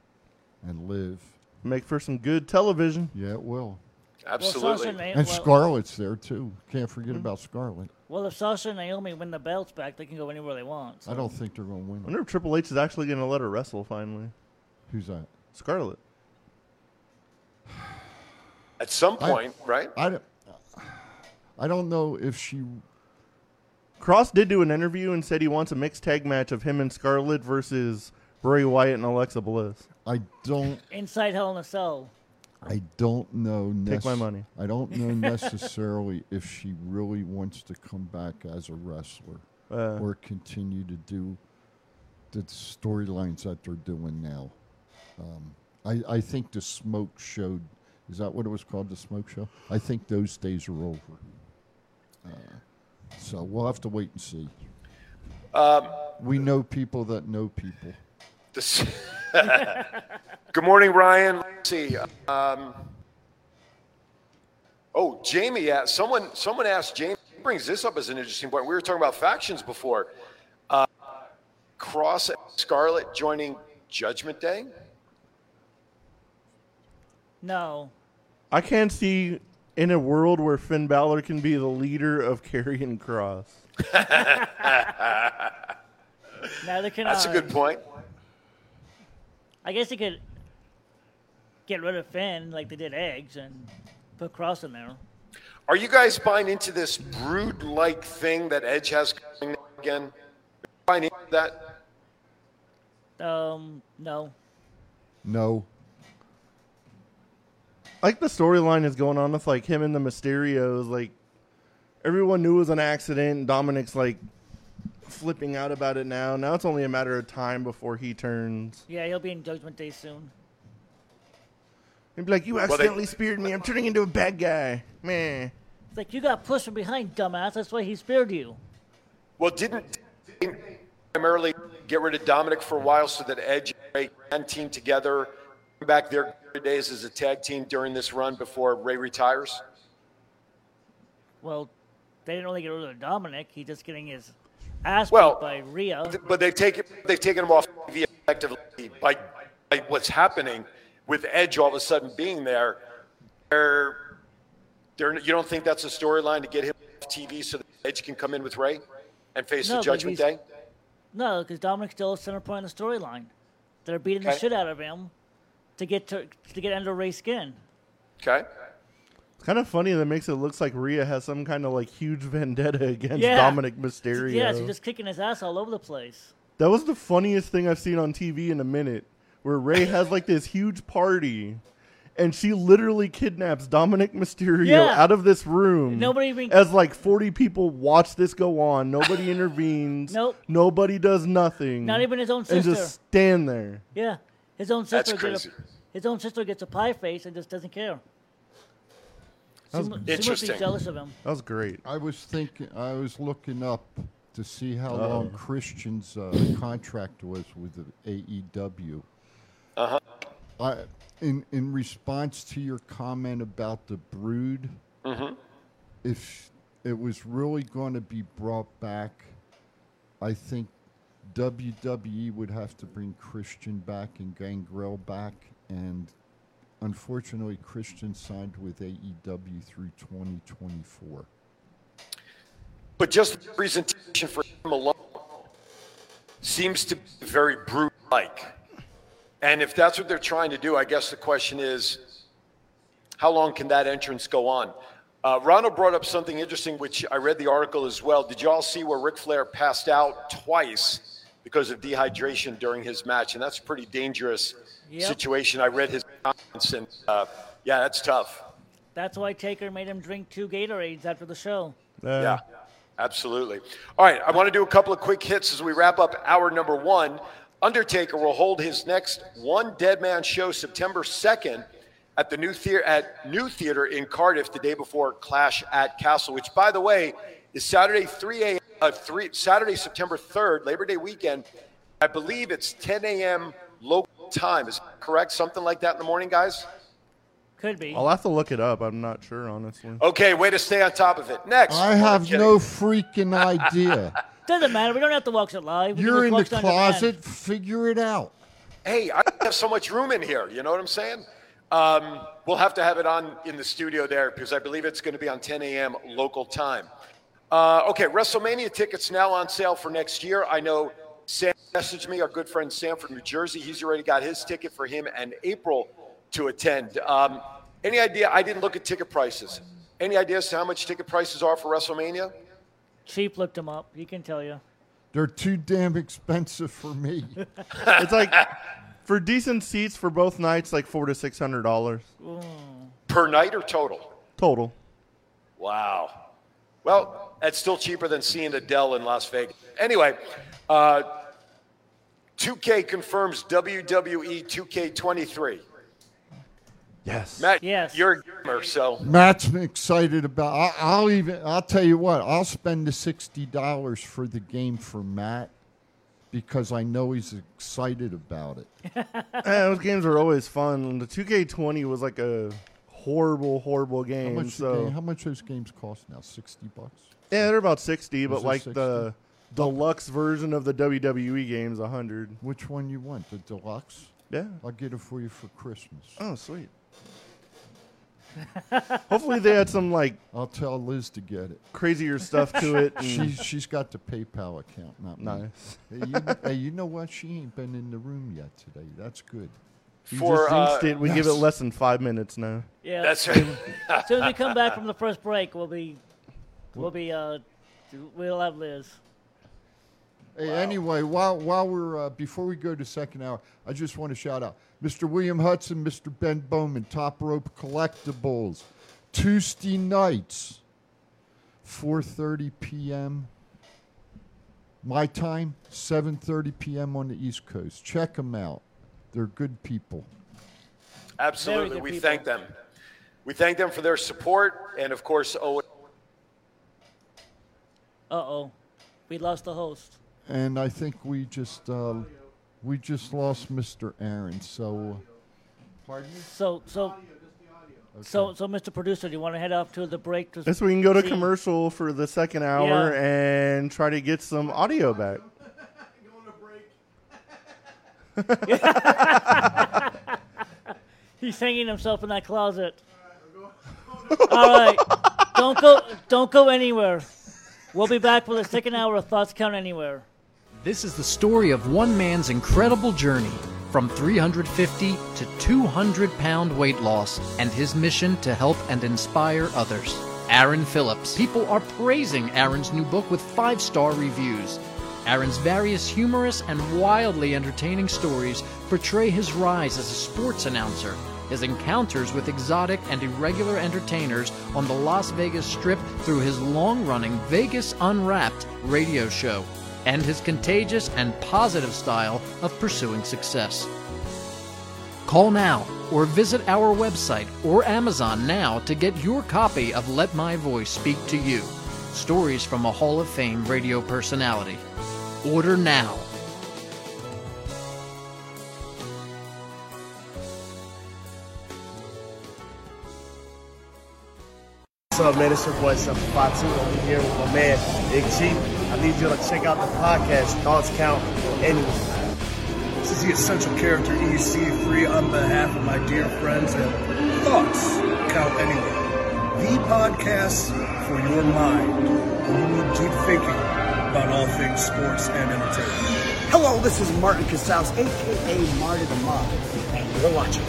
and Liv. Make for some good television. Yeah, it will. Absolutely. Sasha and And Scarlett's there too. Can't forget Hmm. about Scarlett. Well, if Sasha and Naomi win the belts back, they can go anywhere they want. I don't think they're going to win. I wonder if Triple H is actually going to let her wrestle finally. Who's that? Scarlett. At some I- point, right? I don't, I don't know if she. Kross did do an interview and said he wants a mixed tag match of him and Scarlett versus Bray Wyatt and Alexa Bliss. I don't. Inside Hell in a Cell. I don't know. Take my money. I don't know necessarily if she really wants to come back as a wrestler Uh. or continue to do the storylines that they're doing now. Um, I, I think the smoke showed. Is that what it was called? The smoke show. I think those days are over. Uh, so we'll have to wait and see. Um, we know people that know people. This Good morning, Ryan. Let's see. Um, oh, Jamie asked, someone, someone asked Jamie, he brings this up as an interesting point. We were talking about factions before. Uh, Kross and Scarlett joining Judgment Day? No. I can't see in a world where Finn Balor can be the leader of Karrion Kross. Neither can That's a good point. I guess they could get rid of Finn like they did Edge and put Kross in there. Are you guys buying into this brood like thing that Edge has going again? Buying into that? Um, no. No. like the storyline is going on with like him and the Mysterios. Like everyone knew it was an accident. and Dominic's like flipping out about it now. Now it's only a matter of time before he turns. Yeah, he'll be in Judgment Day soon. He'd be like, "You Well, they- accidentally speared me. I'm turning into a bad guy." Man, It's like you got pushed from behind, dumbass. That's why he speared you. Well, didn't they primarily get rid of Dominic for a while so that Edge and Rey can team together, bring back their days as a tag team during this run before Rey retires? Well, they didn't really get rid of Dominic. He's just getting his Well, by Rhea. But they've taken they've taken him off TV effectively by, by what's happening with Edge all of a sudden being there. They're, they're, you don't think that's a storyline to get him off TV so that Edge can come in with Rey and face No, the Judgment Day? No, because Dominic's still a center point in the storyline. They're beating the shit out of him to get to, to get under Rey's skin. Okay. It's kind of funny that makes it looks like Rhea has some kind of like huge vendetta against Yeah. Dominic Mysterio. Yeah, she's just kicking his ass all over the place. That was the funniest thing I've seen on TV in a minute, where Rey has like this huge party, and she literally kidnaps Dominic Mysterio Yeah. out of this room. Nobody even- as like forty people watch this go on. Nobody intervenes. Nope. Nobody does nothing. Not even his own sister. And sister. just stand there. Yeah, his own sister. Gets crazy. a, his own sister gets a pie face and just doesn't care. That was mu- she must be jealous of him. That was great. I was thinking. I was looking up to see how Uh-oh. long Christian's uh, contract was with the AEW. Uh huh. I, in in response to your comment about the Brood, Mm-hmm. if it was really going to be brought back, I think WWE would have to bring Christian back and Gangrel back, and unfortunately, Christian signed with AEW through 2024. But just the presentation for him alone seems to be very Brood like. And if that's what they're trying to do, I guess the question is how long can that entrance go on? Uh, Ronald brought up something interesting, which I read the article as well. Did you all see where Ric Flair passed out twice because of dehydration during his match? And that's a pretty dangerous Yep. situation. I read his comments, and uh, yeah, that's tough. That's why Taker made him drink two Gatorades after the show. Yeah, absolutely. All right, I want to do a couple of quick hits as we wrap up hour number one. Undertaker will hold his next One Dead Man show September 2nd at the new theater at New Theater in Cardiff the day before Clash at Castle, which by the way is Saturday 3 a.m. Uh, 3 Saturday September 3rd, Labor Day weekend. I believe it's 10 a.m. local time. Is correct? Something like that in the morning, guys. Could be. I'll have to look it up. I'm not sure, honestly. Okay, way to stay on top of it. Next. I have no freaking idea. Doesn't matter. We don't have to watch it live. We You're in the watch it on demand. closet. Figure it out. Hey, I have so much room in here. You know what I'm saying? Um, we'll have to have it on in the studio there because I believe it's going to be on 10 a.m. local time. Uh, okay, WrestleMania tickets now on sale for next year. I know Sam messaged me, our good friend Sam from New Jersey. He's already got his ticket for him and April to attend. Um, any idea? I didn't look at ticket prices. Any idea as to how much ticket prices are for WrestleMania? Chief looked them up. He can tell you. They're too damn expensive for me. it's like for decent seats for both nights, like four to six hundred dollars Per night or total? total. Wow. Well, that's still cheaper than seeing Adele in Las Vegas. Anyway, uh, 2K confirms WWE 2K23. Yes. Matt, yes. you're a gamer, so Matt's excited about. I, I'll even. I'll tell you what. I'll spend the sixty dollars for the game for Matt because I know he's excited about it. Yeah, those games are always fun. The 2K20 was like a horrible, horrible How game. much? so game- how much those games cost now? Sixty bucks. Yeah, they're about sixty, but Was it like 60? the deluxe version of the WWE game's hundred. Which one you want? The deluxe? Yeah. I'll get it for you for Christmas. Oh, sweet. Hopefully they had some like I'll tell Liz to get it. crazier stuff to it. and- She's she's got the PayPal account, not me. Nice. Hey you, hey, you know what? She ain't been in the room yet today. That's good. You For, just uh, jinxed it. We give it less than five minutes now. Yeah. That's right. as soon as we come back from the first break, we'll be, we'll be, uh, we'll have Liz. Hey, anyway, while while we're uh, before we go to second hour, I just want to shout out Mr. William Hudson, Mr. Ben Bowman, Top Rope Collectibles, Tuesday nights, 4:30 p.m. My time, 7:30 p.m. on the East Coast. Check them out; they're good people. absolutely, good we people. thank them. We thank them for their support, and of course, oh, Uh oh, we lost the host. And I think we just uh, we just lost Mr. Aaron. So, pardon me. So, so, so, so, Mr. Producer, do you want to head up to the break? To This we can go to see- commercial for the second hour Yeah. and try to get some audio back. He's hanging himself in that closet. All right, don't go, don't go anywhere. We'll be back with the second hour of Thoughts Count Anywhere. This is the story of one man's incredible journey from 350 to 200 pound weight loss and his mission to help and inspire others. Aaron Phillips. People are praising Aaron's new book with five star reviews. Aaron's various humorous and wildly entertaining stories portray his rise as a sports announcer, his encounters with exotic and irregular entertainers on the Las Vegas Strip through his long running Vegas Unwrapped radio show, and his contagious and positive style of pursuing success. Call now or visit our website or Amazon now to get your copy of Let My Voice Speak to You Stories from a Hall of Fame radio personality. Order now. What's up, man? It's your boy, 752. I'm here with my man, Big G. I need you to check out the podcast, Thoughts Count Anywhere. This is the essential character EC3 on behalf of my dear friends at Thoughts Count Anywhere. The podcast for your mind when you need deep thinking about all things sports and entertainment. Hello, this is Martin Casaus, aka Marty the Moth, and you're watching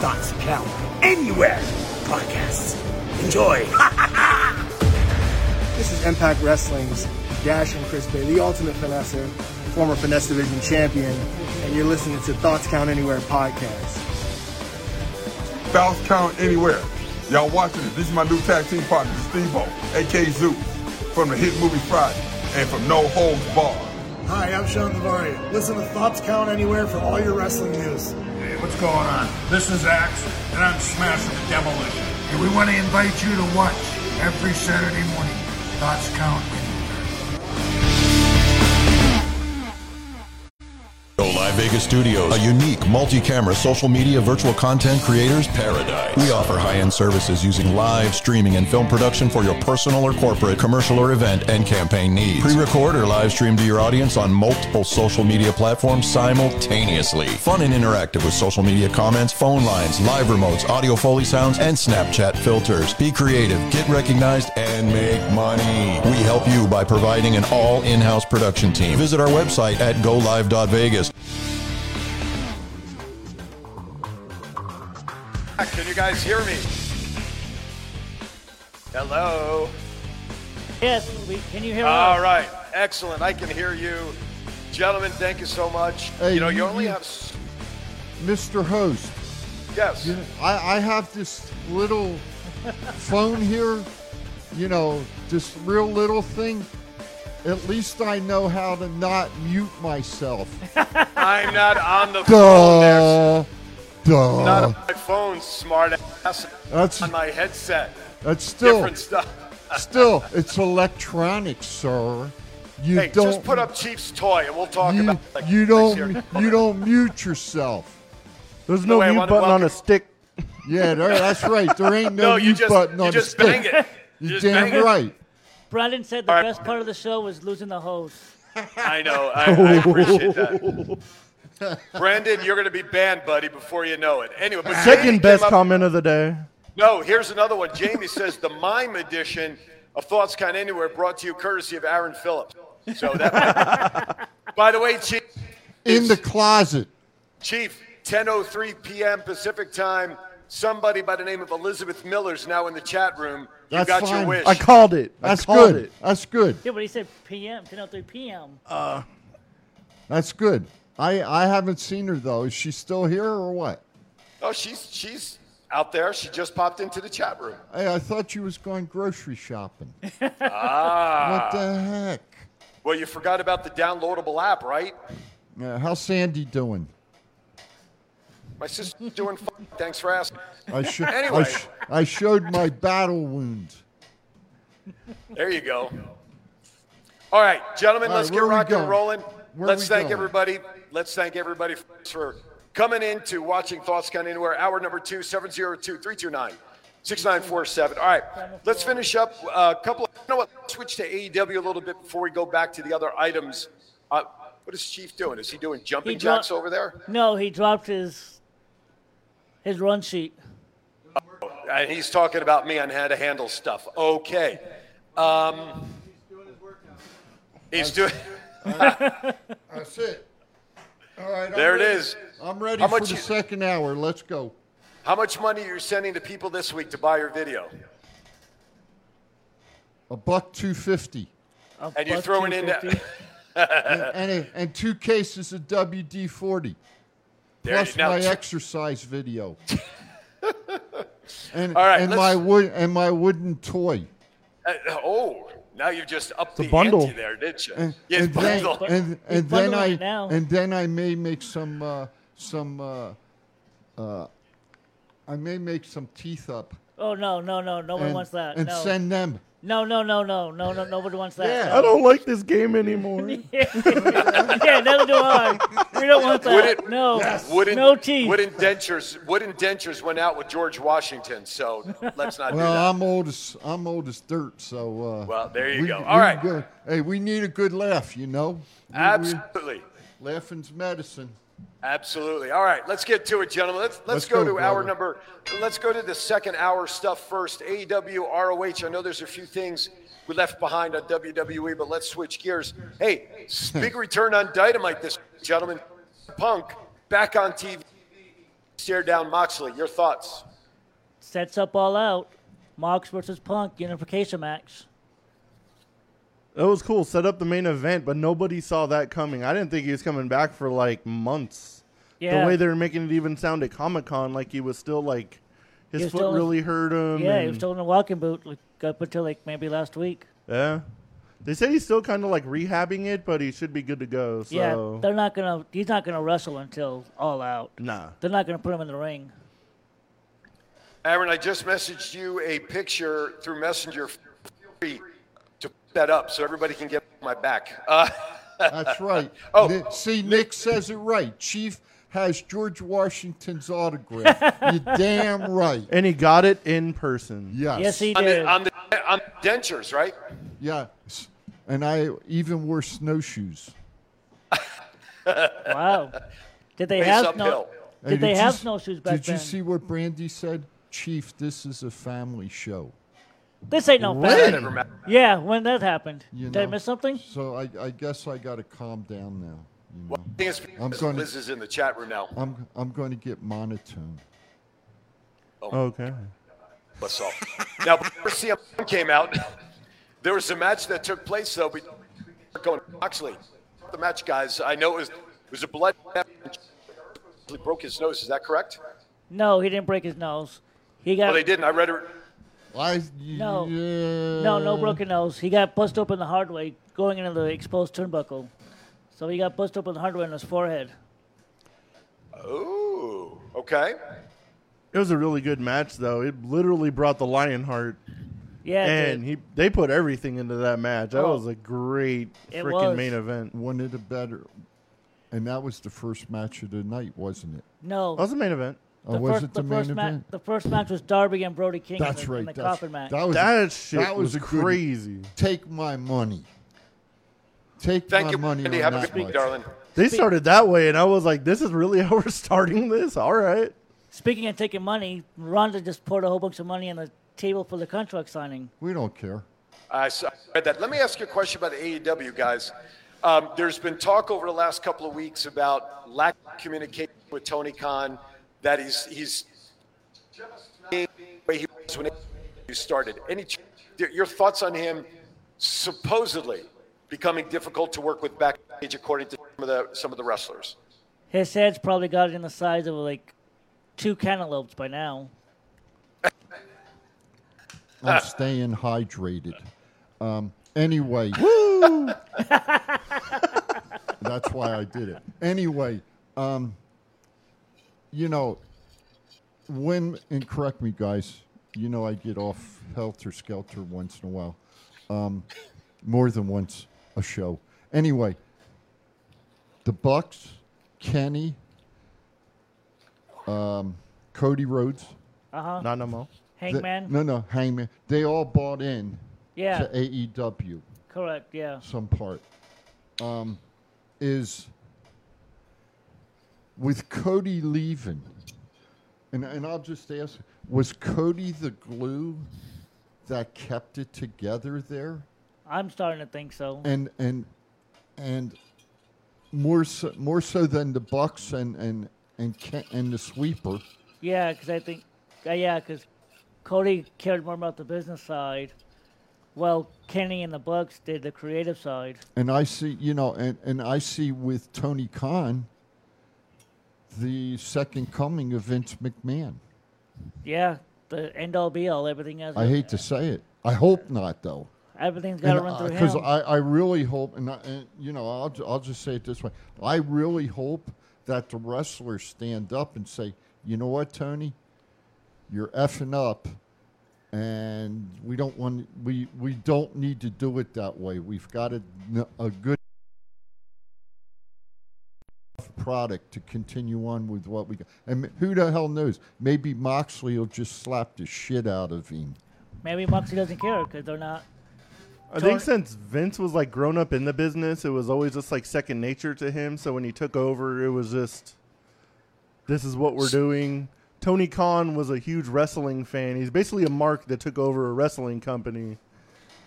Thoughts Count Anywhere podcast. Enjoy. This is Impact Wrestling's Dashing Chris Bey, the ultimate finesser, former Finesse Division champion, and you're listening to Thoughts Count Anywhere podcast. Thoughts count anywhere. Y'all watching it. This is my new tag team partner, Steve O, aka Zeus, from the hit movie Friday, and from No Holds Barred. Hi, I'm Sean Navarre. Listen to Thoughts Count Anywhere for all your wrestling news. Hey, what's going on? This is Axe, and I'm smashing the demolition. And we want to invite you to watch every Saturday morning. Thoughts Count Vegas Studios, a unique multi-camera social media virtual content creators paradise. We offer high-end services using live streaming and film production for your personal or corporate, commercial or event and campaign needs. Pre-record or live stream to your audience on multiple social media platforms simultaneously. Fun and interactive with social media comments, phone lines, live remotes, audio foley sounds, and Snapchat filters. Be creative, get recognized, and make money. We help you by providing an all in-house production team. Visit our website at golive.vegas. Can you guys hear me? Hello. Yes, we, can you hear All us? right, excellent. I can hear you, gentlemen. Thank you so much. Hey, you know, you you- only you- have. Mr. Host, Yes. you know, I, I have this little phone here, you know, this real little thing. At least I know how to not mute myself. I'm not on the phone there. Duh. Duh. Not on my phone, smart ass. That's- on my headset. That's still different stuff. still it's electronic, sir. You hey, don't just put up Chief's toy and we'll talk you, about it. you don't you don't mute yourself. There's No no way, mute wanna button on a stick. Yeah, there, that's right. There ain't no, No, you mute just- button you on just the stick. bang it. You You're just damn bang it. right. Brandon said the All right. best part of the show was losing the host. I know. I, I appreciate that. Brandon, you're going to be banned, buddy, before you know it. Anyway, but Second came best up- comment of the day. No, here's another one. Jamie says the mime edition of Thoughts Count Anywhere brought to you courtesy of Aaron Phillips. So that. by the way, Chief. In the closet. Chief, 10:03 p.m. Pacific time. Somebody by the name of Elizabeth Miller's now in the chat room. You That's got fine. your wish. I called it. That's called good. it. That's good. Yeah, but he said PM, 10:03 PM. Uh, That's good. I I haven't seen her though. Is she still here or what? Oh, she's she's out there. She just popped into the chat room. Hey, I thought you was going grocery shopping. Ah. What the heck? Well, you forgot about the downloadable app, right? Yeah, how's Sandy doing? My sister's doing fine. Thanks for asking. I, sho- Anyway. I, sh- I showed my battle wounds. There you go. All right, gentlemen, All right, let's get are rocking and going? rolling. Where let's thank going? everybody. Let's thank everybody for coming in to watching Thoughts Count Anywhere. Hour number two, 702-329. 6947. All right, let's finish up a couple of, you know what, let's switch to AEW a little bit before we go back to the other items. Uh, what is Chief doing? Is he doing jumping He dro- jacks over there? No, he dropped his his run sheet. And he's talking about me on how to handle stuff. Okay. Um, he's doing. His workout. He's doing that. That's it. All right. I'm There it ready. is. I'm ready How for much the you- second hour. Let's go. How much money are you sending to people this week to buy your video? A buck two fifty. And you're throwing in that. and, and, and two cases of WD forty. There Plus you- now my tr- exercise video. and All right, and my wood and my wooden toy. Uh, oh, now you've just upped The the, bundle. ante there, didn't you? And, yes, and then, bundle. and, and then I it now. and then I may make some uh, some uh, uh, I may make some teeth up Oh no, no, no, No and, wants that. and no. send them. No, no, no, no, no, no, nobody wants that. Yeah. I don't like this game anymore. yeah, neither do I. We don't want that. Wooden, no, wooden, no teeth. Wooden dentures, wooden dentures went out with George Washington, so let's not do Well, that. I'm old as I'm old as dirt, so. Uh, Well, there you we- go. All right. go- hey, we need a good laugh, you know. We- we- Absolutely. laughing's medicine. Absolutely. All right, let's get to it, gentlemen. Let's let's, Let's go, go, to hour number. Let's go to the second hour stuff first. AEW, ROH. I know there's a few things we left behind on WWE, but let's switch gears. Hey, big return on Dynamite this week, gentlemen. Punk back on TV. Stare down Moxley. Your thoughts? Sets up all out. Mox versus Punk unification match. It was cool. Set up the main event, but nobody saw that coming. I didn't think he was coming back for like months. Yeah. The way they were making it even sound at Comic Con, like he was still like his foot still really hurt him. Yeah, he was still in a walking boot like, up until like maybe last week. yeah. They said he's still kind of like rehabbing it, but he should be good to go. So Yeah, they're not gonna. He's not gonna wrestle until all out. nah. They're not gonna put him in the ring. Aaron, I just messaged you a picture through Messenger. Feel free to put that up so everybody can get my back. Uh, That's right. Oh, Ni- see, Nick says it right. Chief has George Washington's autograph. you damn right. And he got it in person. Yes. Yes, he on, did. the, on, the, on the dentures, right? Yeah. S- And I even wore snowshoes. wow. Did they Face have uphill. no? Hey, Did they you have s- snowshoes back Did then? Did you see what Brandy said? Chief, this is a family show. This ain't no That family. Yeah, when that happened. You Did I know. miss something? So I, I guess I got to calm down now. You Well, know? I think it's I'm because going Liz to is in the chat room now. I'm I'm going to get monotone. Oh. Okay. What's up? now, before CM came out, there was a match that took place, though, between Jericho and Moxley. The match, guys, I know it was, it was a blood match. He broke his nose. Is that correct? No, he didn't break his nose. He got Oh, they didn't. I read it. I No. yeah. no, no broken nose. He got bust open the hard way going into the exposed turnbuckle. So he got bust open the hard way on his forehead. Oh, okay. It was a really good match, though. It literally brought the Lionheart, Yeah, and he they put everything into that match. That Oh. was a great freaking main event. One of the better, and that was the first match of the night, wasn't it? no. That was the main event. Oh, the was first, it the, the main first ma- the first match was Darby and Brody King That's in the, right. in the that's- coffin match. That was That shit that was, was a good- crazy. Take my money. Take Thank my you, money Andy. on Have a that good week, darling. They started that way, and I was like, "This is really how we're starting this." All right. Speaking of taking money, Ronda just poured a whole bunch of money on the table for the contract signing. We don't care. I saw- read that. Let me ask you a question about the AEW, guys. Um, there's been talk over the last couple of weeks about lack of communication with Tony Khan, that he's he's the way he was when he started. Any your thoughts on him supposedly becoming difficult to work with backstage, according to some of the some of the wrestlers? His head's probably got in the size of like two cantaloupes by now. I'm staying hydrated. Um, anyway, that's why I did it. Anyway, um, you know, when and correct me, guys. You know, I get off helter skelter once in a while, um, more than once a show. Anyway, the Bucks, Kenny, um, Cody Rhodes. Uh huh. Not no more. Hangman. no, no, Hangman. They all bought in Yeah. to AEW, Correct. Yeah. some part. Um, is with Cody leaving, and, and I'll just ask was Cody the glue that kept it together there? I'm starting to think so. And, and, and more so, more so than the Bucks and, and, and, Ken, and the sweeper. Yeah, because I think, uh, yeah, because Cody cared more about the business side. Well, Kenny and the Bucks did the creative side. And I see, you know, and, and I see with Tony Khan the second coming of Vince McMahon. Yeah, the end all be all. Everything has. I hate to say it. I hope not, though. Everything's got to run through Because him. I, I really hope, and, I, and you know, I'll, I'll just say it this way. I really hope that the wrestlers stand up and say, you know what, Tony? You're effing up, and we don't want we we don't need to do it that way. We've got a, a good product to continue on with what we got. And who the hell knows? Maybe Moxley will just slap the shit out of him. Maybe Moxley doesn't care because they're not. I think since Vince was like grown up in the business, it was always just like second nature to him. So when he took over, it was just, this is what we're doing. Tony Khan was a huge wrestling fan. He's basically a mark that took over a wrestling company.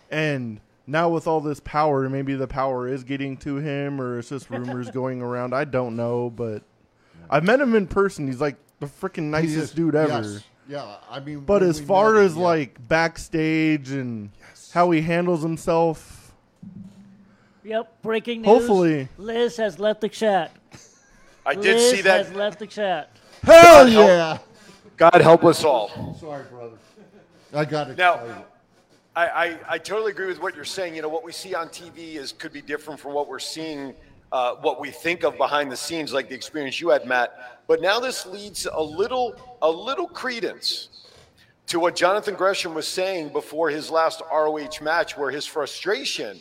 And now with all this power, maybe the power is getting to him or it's just rumors going around. I don't know, but I've met him in person. He's like the freaking nicest is- dude ever. yes. Yeah, I mean, But as far met him, as yeah. like backstage and how he handles himself, Yep, breaking news. Hopefully. Liz has left the chat. I did Liz see that. has left the chat. Hell God help- yeah! God help us all. Sorry, brother. I got it. Now, I, I, I totally agree with what you're saying. You know, what we see on TV is could be different from what we're seeing, uh, what we think of behind the scenes, like the experience you had, Matt. But now this leads a little, a little credence to what Jonathan Gresham was saying before his last ROH match, where his frustration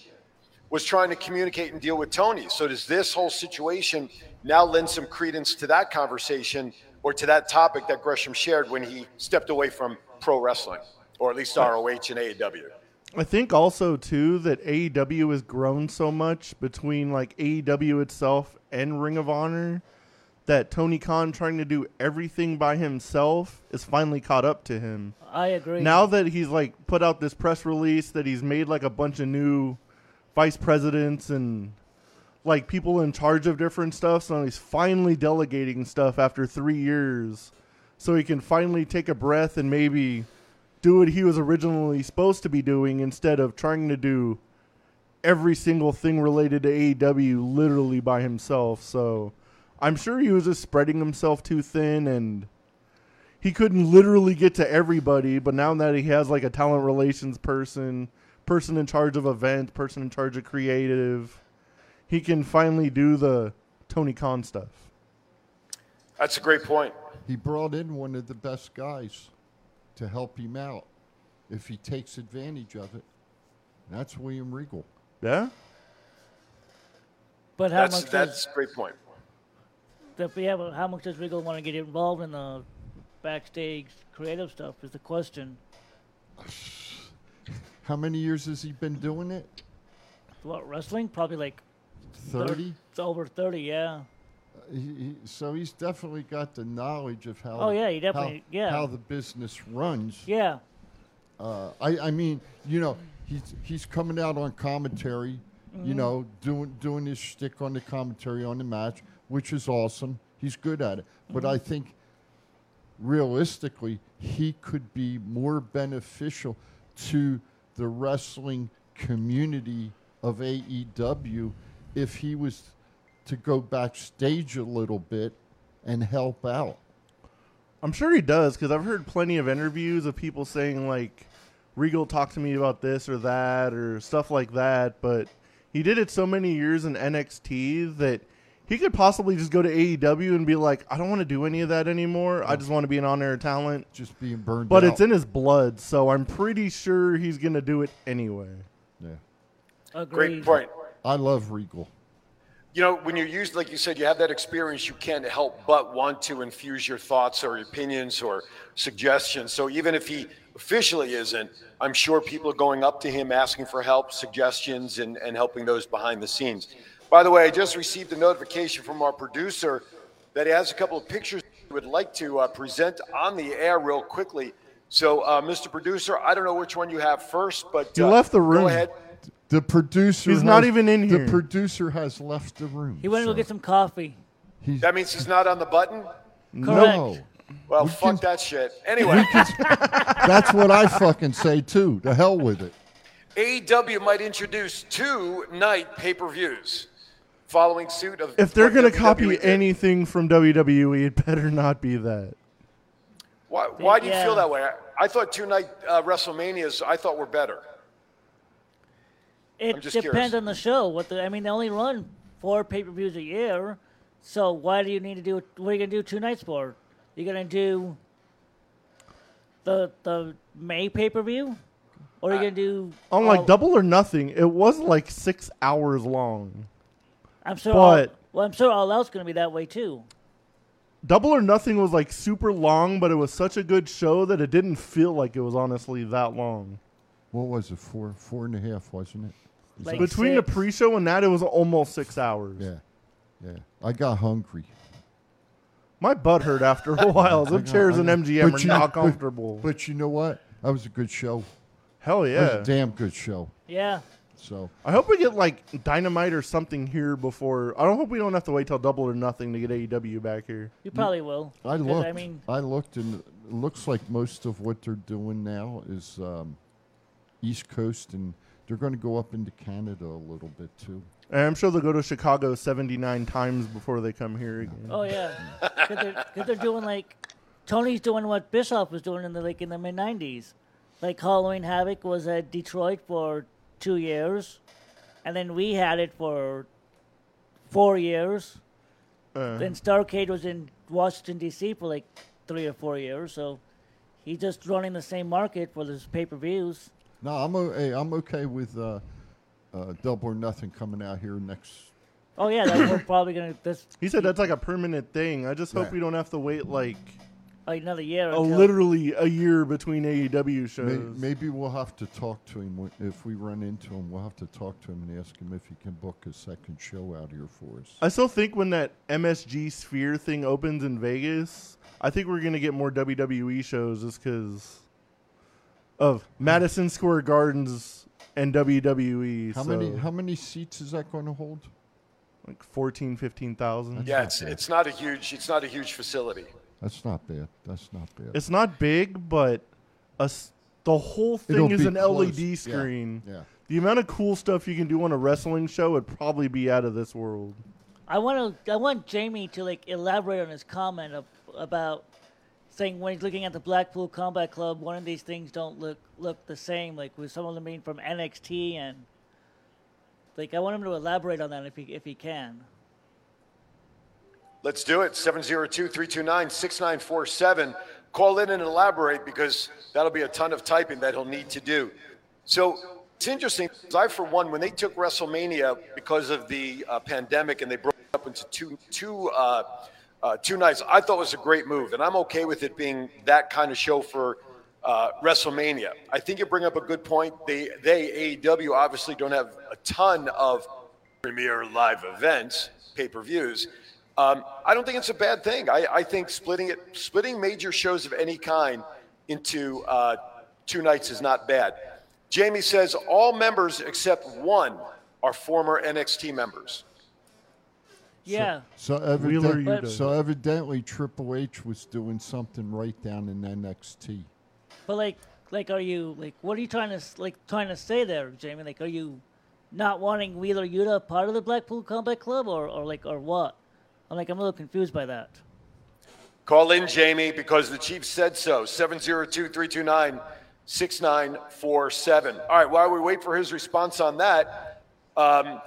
was trying to communicate and deal with Tony. So does this whole situation now lend some credence to that conversation or to that topic that Gresham shared when he stepped away from pro wrestling, or at least ROH and AEW? I think also too that AEW has grown so much between like AEW itself and Ring of Honor that Tony Khan trying to do everything by himself is finally caught up to him. I agree. Now that he's like put out this press release that he's made like a bunch of new vice presidents and like people in charge of different stuff, so he's finally delegating stuff after 3 years so he can finally take a breath and maybe do what he was originally supposed to be doing instead of trying to do every single thing related to AEW literally by himself. So I'm sure he was just spreading himself too thin and he couldn't literally get to everybody, but now that he has like a talent relations person, person in charge of event, person in charge of creative, he can finally do the Tony Khan stuff. That's a great point. He brought in one of the best guys to help him out if he takes advantage of it. That's William Regal. Yeah? But how That's much that's does a great point. that we have? How much does Regal want to get involved in the backstage creative stuff? Is the question. How many years has he been doing it? What wrestling? Probably like thir- 30? It's over thirty. Yeah. He, so he's definitely got the knowledge of how. Oh, yeah, he how- definitely- yeah. How the business runs. Yeah. Uh, I, I mean, you know, he's he's coming out on commentary, you Mhm. know, doing doing his shtick on the commentary on the match, which is awesome. He's good at it, but I think realistically, he could be more beneficial to the wrestling community of AEW if he was to go backstage a little bit and help out. I'm sure he does because I've heard plenty of interviews of people saying like Regal talked to me about this or that or stuff like that, but he did it so many years in NXT that he could possibly just go to AEW and be like, I don't want to do any of that anymore. I just want to be an on-air talent. Just being burned But out. it's in his blood, so I'm pretty sure he's gonna do it anyway. Yeah. Great point. I love Regal. You know, when you're used, like you said, you have that experience, you can't help but want to infuse your thoughts or opinions or suggestions. So even if he officially isn't, I'm sure people are going up to him asking for help, suggestions, and, and helping those behind the scenes. By the way, I just received a notification from our producer that he has a couple of pictures he would like to uh, present on the air real quickly. So, uh, Mr. Producer, I don't know which one you have first, but you uh, left the room. Go ahead. The producer. He's not has- even in here. The producer has left the room. He went to go get some coffee. That means he's not on the button. No. Well, fuck that shit. Anyway, That's what I fucking say too. To hell with it. AEW might introduce two night pay-per-views following suit of If they're what gonna WWE copy did. anything from WWE, it better not be that. Why, why do you Yeah. feel that way? I, I thought two night uh, WrestleManias I thought were better. It I'm just depends curious. on the show. What the, I mean, they only run four pay per views a year. So why do you need to do? What are you gonna do two nights for? You're gonna do the the May pay per view, or are you gonna do? On like all- Double or Nothing, it was like six hours long. I'm sure. all, but- well, I'm sure all else gonna be that way too. Double or Nothing was like super long, but it was such a good show that it didn't feel like it was honestly that long. What was it? Four, four and a half, wasn't it? Is Like that- Between the pre-show and that, it was almost six hours. yeah, yeah. I got hungry. My butt hurt after a while. I Them chairs in MGM but are you- not but- comfortable. But you know what? That was a good show. Hell That yeah! was a damn good show. Yeah. So I hope we get like Dynamite or something here before. I don't hope we don't have to wait till Double or Nothing to get AEW back here. You probably will. I looked. I mean, I looked, and it looks like most of what they're doing now is um, East Coast, and they're going to go up into Canada a little bit too. And I'm sure they'll go to Chicago 79 times before they come here again. oh yeah, because they're, 'cause they're doing like Tony's doing what Bischoff was doing in the like in the mid '90s. Like Halloween Havoc was at Detroit for two years, and then we had it for four years. Uh, Then Starcade was in Washington D.C. for like three or four years. So he's just running the same market for his pay per views. No, I'm o- hey, I'm okay with uh, uh, Double or Nothing coming out here next. Oh yeah, that we're probably gonna this He said that's like a permanent thing. I just hope Right. we don't have to wait like like another year. a until- literally a year between AEW May, shows. maybe we'll have to talk to him when- if we run into him. We'll have to talk to him and ask him if he can book a second show out here for us. I still think when that MSG Sphere thing opens in Vegas, I think we're gonna get more WWE shows just because of Madison Square Gardens and WWE. How so many how many seats is that going to hold? Like 14, 15,000. Yeah, it's it's not a huge it's not a huge facility. That's not bad. That's not bad. It's not big, but a s the whole thing It'll is an close. LED Yeah, screen. yeah. The amount of cool stuff you can do on a wrestling show would probably be out of this world. I want to. I want Jamie to like elaborate on his comment of, about saying when he's looking at the Blackpool Combat Club, one of these things don't look look the same. Like with some of them being from NXT and like I want him to elaborate on that if he if he can. Let's do it. 702-329-6947. Call in and elaborate because that'll be a ton of typing that he'll need to do. So it's interesting. I, for one, when they took WrestleMania because of the uh, pandemic and they broke it up into two, two, uh, uh, two nights, I thought was a great move. And I'm okay with it being that kind of show for uh, WrestleMania. I think you bring up a good point. They, they, AEW, obviously don't have a ton of premier live events, pay per views. Um, I don't think it's a bad thing. I, I think splitting it, splitting major shows of any kind into uh, two nights is not bad. Jamie says all members except one are former NXT members. Yeah. So, Wheeler evident, Yuta. so evidently Triple H was doing something right down in NXT. But like, like, are you like, what are you trying to like trying to say there, Jamie? Like, are you not wanting Wheeler Yuta part of the Blackpool Combat Club, or, or like, or what? I'm like, I'm a little confused by that. Call in, Jamie, because the chief said so. 702 329 6947. All right, while we wait for his response on that, um,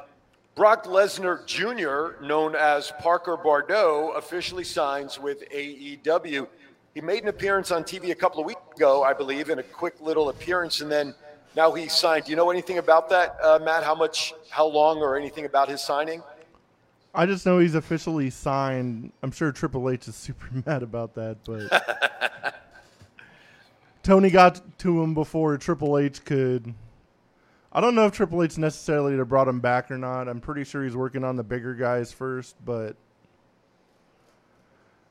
Brock Lesnar Jr., known as Parker Boudreaux, officially signs with AEW. He made an appearance on TV a couple of weeks ago, I believe, in a quick little appearance, and then now he signed. Do you know anything about that, uh, Matt? How much, how long, or anything about his signing? I just know he's officially signed. I'm sure Triple H is super mad about that, but Tony got to him before Triple H could. I don't know if Triple H necessarily have brought him back or not. I'm pretty sure he's working on the bigger guys first, but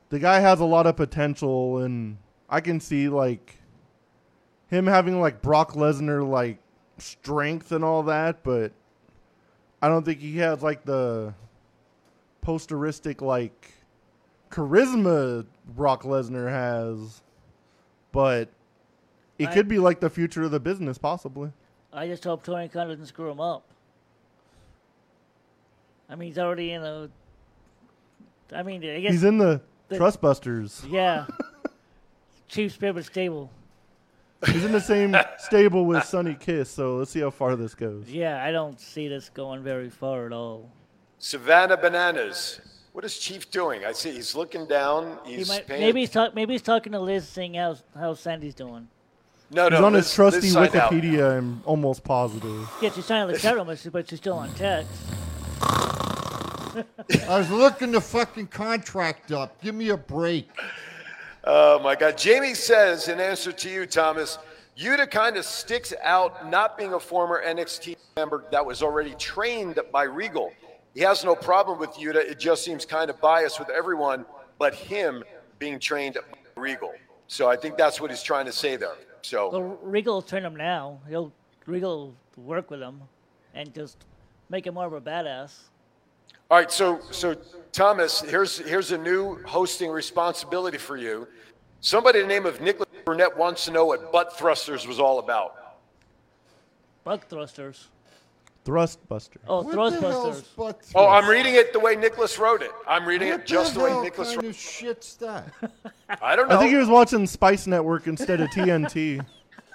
the guy has a lot of potential, and I can see like him having like Brock Lesnar like strength and all that, but I don't think he has like the posteristic like charisma Brock Lesnar has, but it I- could be like the future of the business, possibly. I just hope Tony Khan doesn't screw him up. I mean, he's already in a. I mean, I guess He's in the, the- Trustbusters. Yeah. Chief Spirit Stable. He's in the same stable with Sonny Kiss, so let's see how far this goes. Yeah, I don't see this going very far at all. Savannah Bananas. What is Chief doing? I see he's looking down. He He's might, paying- maybe he's talk, maybe he's talking to Liz, seeing how how Sandy's doing. No, He's no. on his Liz- trusty Liz signed out. Wikipedia. I'm almost positive. Yeah, she's signing the chat room, but she- but she's still on text. I was looking the fucking contract up. Give me a break. Oh my God. Jamie says, in answer to you, Thomas, Yuta kind of sticks out not being a former NXT member that was already trained by Regal. He has no problem with Yuta. It just seems kind of biased with everyone but him being trained by Regal. So I think that's what he's trying to say there. So Well, Regal will turn him now. He'll Regal will work with him, and just make him more of a badass. All right, so so Thomas, here's here's a new hosting responsibility for you. Somebody the name of Nicholas Burnett wants to know what butt thrusters was all about. Butt thrusters. Thrustbuster. Oh, What thrust the hell's busters. butt Oh, I'm reading it the way Nicholas wrote it. I'm reading What it just the the way hell Nicholas kind wrote of shit's that? I don't know. I think he was watching Spice Network instead of TNT.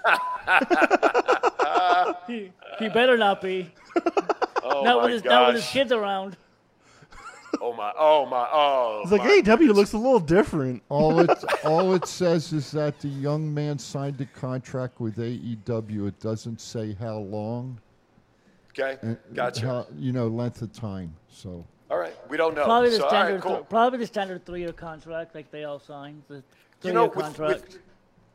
he, he better not be. oh not my with his not with his gosh. kids around. Oh my oh my oh. He's like, my AEW looks a little different. All it all it says is that the young man signed a contract with AEW. It doesn't say how long. Okay, and uh, gotcha. how- you know, length of time. So All right, we don't know. Probably the So, all right, standard, cool. probably the standard three-year contract, like they all signed. The you three-year know, with, contract. with,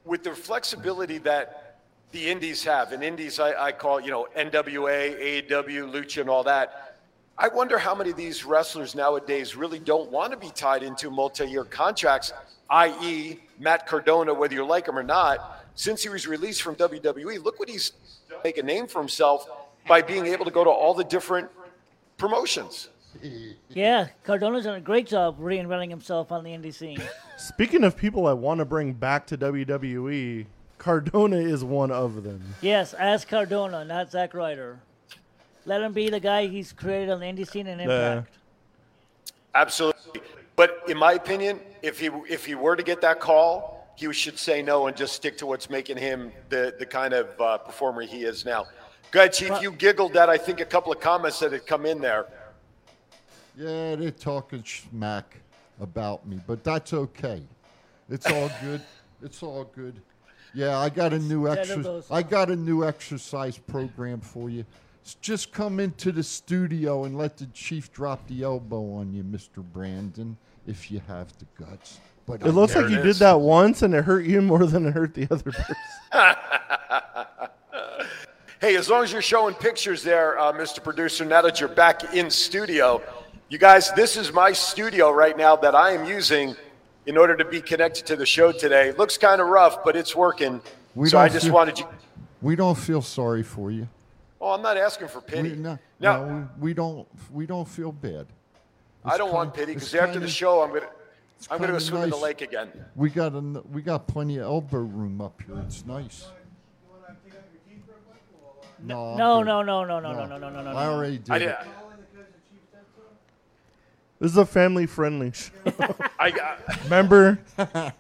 with the flexibility that the indies have, and indies I, I call, you know, NWA, AEW, Lucha, and all that, I wonder how many of these wrestlers nowadays really don't want to be tied into multi year contracts, i.e., Matt Cardona, whether you like him or not. Since he was released from WWE, look what he's make a name for himself by being able to go to all the different promotions. Yeah, Cardona's done a great job reinventing himself on the indie scene. Speaking of people I want to bring back to WWE, Cardona is one of them. yes, as Cardona, not Zack Ryder. Let him be the guy he's created on the indie scene and Yeah. Impact. Absolutely. But in my opinion, if he if he were to get that call, he should say no and just stick to what's making him the the kind of uh, performer he is now. Go ahead, Chief. You giggled at I think a couple of comments that had come in there. yeah, they're talking smack about me, but that's okay. It's all good. It's all good. Yeah, I got a new exercise. I got a new exercise program for you. Just come into the studio and let the chief drop the elbow on you, Mr. Brandon, if you have the guts. But I It looks know- like you did that once and it hurt you more than it hurt the other person. Hey, as long as you're showing pictures there, uh, Mr. Producer, now that you're back in studio, you guys, this is my studio right now that I am using in order to be connected to the show today. Looks kind of rough, but it's working. We so I don't just feel- wanted you. We don't feel sorry for you. Oh, I'm not asking for pity. We, no, No. no, we, we don't. We don't feel bad. I don't want pity because after the show, I'm gonna I'm gonna go swim in the lake again. We got an, we got plenty of elbow room up here. It's nice. No, No, no, no, no, no, no, no, no, no, no. I already did. I it. did. This is a family friendly show. I got, Remember?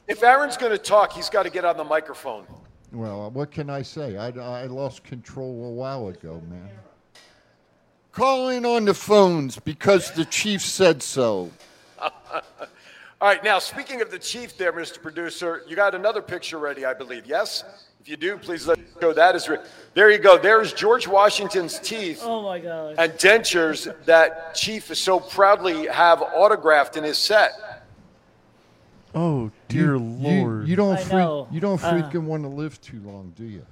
if Aaron's gonna talk, he's got to get on the microphone. Well, uh, what can I say? I, I lost control a while ago, man. Call in on the phones because the chief said so. All right, now speaking of the chief, there, Mr. Producer, you got another picture ready, I believe. Yes. If you do, please let me show that is. Re- there you go. There's George Washington's teeth. Oh my God. and dentures that Chief so proudly have autographed in his set. Oh dear You- lord! You, don't I freak, know. you don't Uh. freaking want to live too long, do you?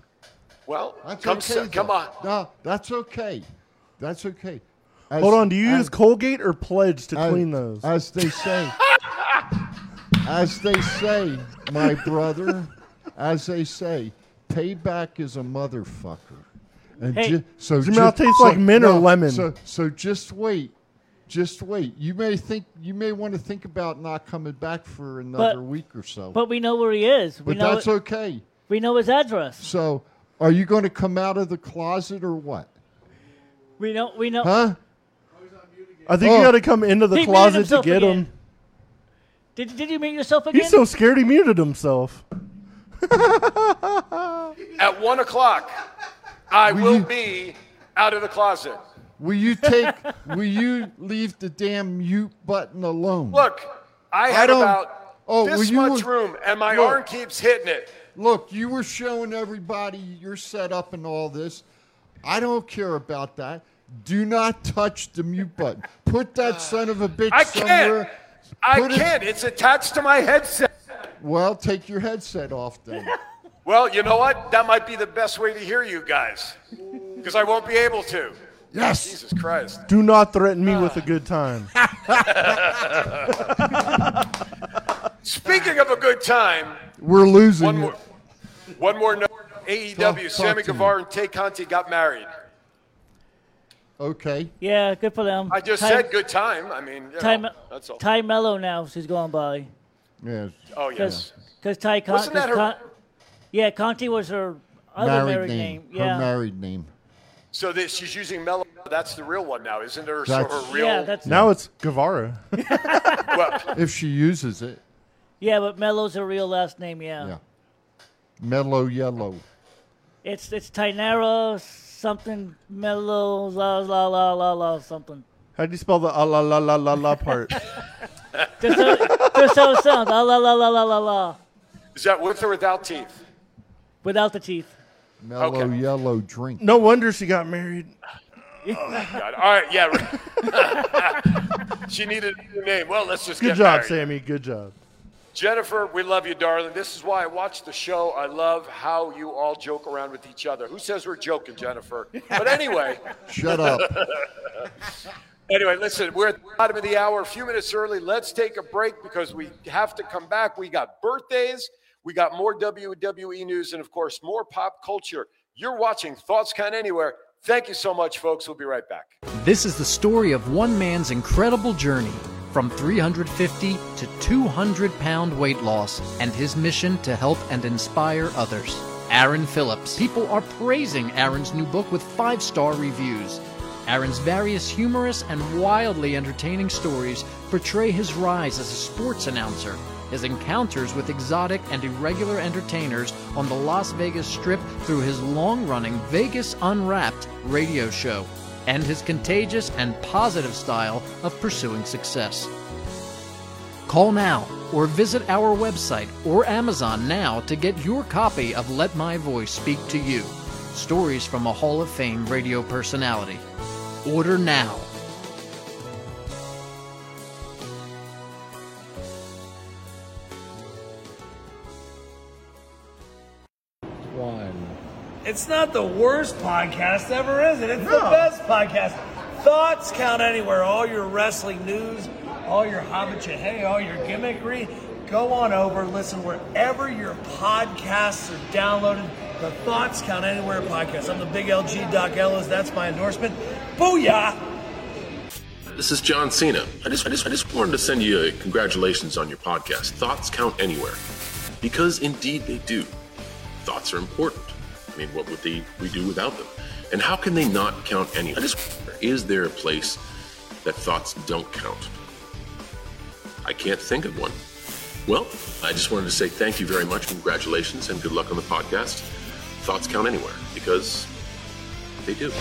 Well, That's come, okay. s- come on. No, that's okay. That's okay. As- Hold on. Do you as- use Colgate or Pledge to as- clean those? As they say, as they say, my brother, as they say, payback is a motherfucker. And Hey. ju- so Does your ju- mouth taste so- like mint or lemon? So, so just wait, just wait. You may think you may want to think about not coming back for another But- week or so. But we know where he is. We But know that's it- okay. we know his address. So, are you going to come out of the closet or what? We know we know. Huh? I think Oh. you got to come into the He closet to get again. him. Did did you meet yourself again? He's so scared he muted himself. At one o'clock, I Will will you- be out of the closet. Will you take? will you leave the damn mute button alone? Look, I I had about oh, this much room, and my Look. arm keeps hitting it. Look, you were showing everybody your setup and all this. I don't care about that. Do not touch the mute button. Put that son of a bitch I can't. somewhere. I Put it- can't. It's attached to my headset. Well, take your headset off then. Well, you know what? That might be the best way to hear you guys, because I won't be able to. Yes. Jesus Christ. Do not threaten me with a good time. Speaking of a good time, We're losing one more, one more note. AEW, talk Sammy to. Guevara and Tay Conti got married. Okay. Yeah, good for them. I just Ty, said good time. I mean, you Ty, know, that's all. Ty Melo now she's going by. Yeah. Oh, yes. Because Ty Con- Wasn't that 'cause her- Con- yeah, Conti was her other Married, married name. name. Yeah. Her married name. So that she's using Melo. That's the real one now, isn't her? So That's- her real. Yeah, that's Now it's Guevara. well, If she uses it. yeah, but Melo's her real last name. Yeah, Yeah. Mellow yellow. it's it's Taynara something Melo la la la la la something. How do you spell the ah, la la la la la part? Just so, just so it sounds la la la la la la la is that with or without teeth? without the teeth. Mellow Okay. yellow drink. No wonder she got married. Oh, my God. All right, yeah. she needed a new name. Well, let's just Good get job, married. Sammy. Good job. Jennifer, we love you, darling. This is why I watch the show. I love how you all joke around with each other. Who says we're joking, Jennifer? But anyway. Shut up. anyway, listen, we're at the bottom of the hour, a few minutes early. Let's take a break because we have to come back. We got birthdays, we got more WWE news, and of course, more pop culture. You're watching Thoughts Count Anywhere. Thank you so much, folks. We'll be right back. This is the story of one man's incredible journey from 350 to 200 pound weight loss and his mission to help and inspire others. Aaron Phillips. People are praising Aaron's new book with five star reviews. Aaron's various humorous and wildly entertaining stories portray his rise as a sports announcer, his encounters with exotic and irregular entertainers on the Las Vegas Strip through his long running Vegas Unwrapped radio show, and his contagious and positive style of pursuing success. Call now or visit our website or Amazon now to get your copy of Let My Voice Speak to You Stories from a Hall of Fame radio personality. Order now. One. It's not the worst podcast ever, is it? It's the best podcast. Thoughts count anywhere. All your wrestling news, all your hobbit hey, all your gimmickry. Go on over, listen wherever your podcasts are downloaded. The Thoughts Count Anywhere podcast. I'm the big LG Doc Ellis. That's my endorsement. Booyah! This is John Cena. I just, I just, I just wanted to send you a congratulations on your podcast. Thoughts count anywhere, because indeed they do. Thoughts are important. I mean, what would they we do without them? And how can they not count anywhere? Just is there a place that thoughts don't count? I can't think of one. Well, I just wanted to say thank you very much, congratulations, and good luck on the podcast. Thoughts count anywhere because they do.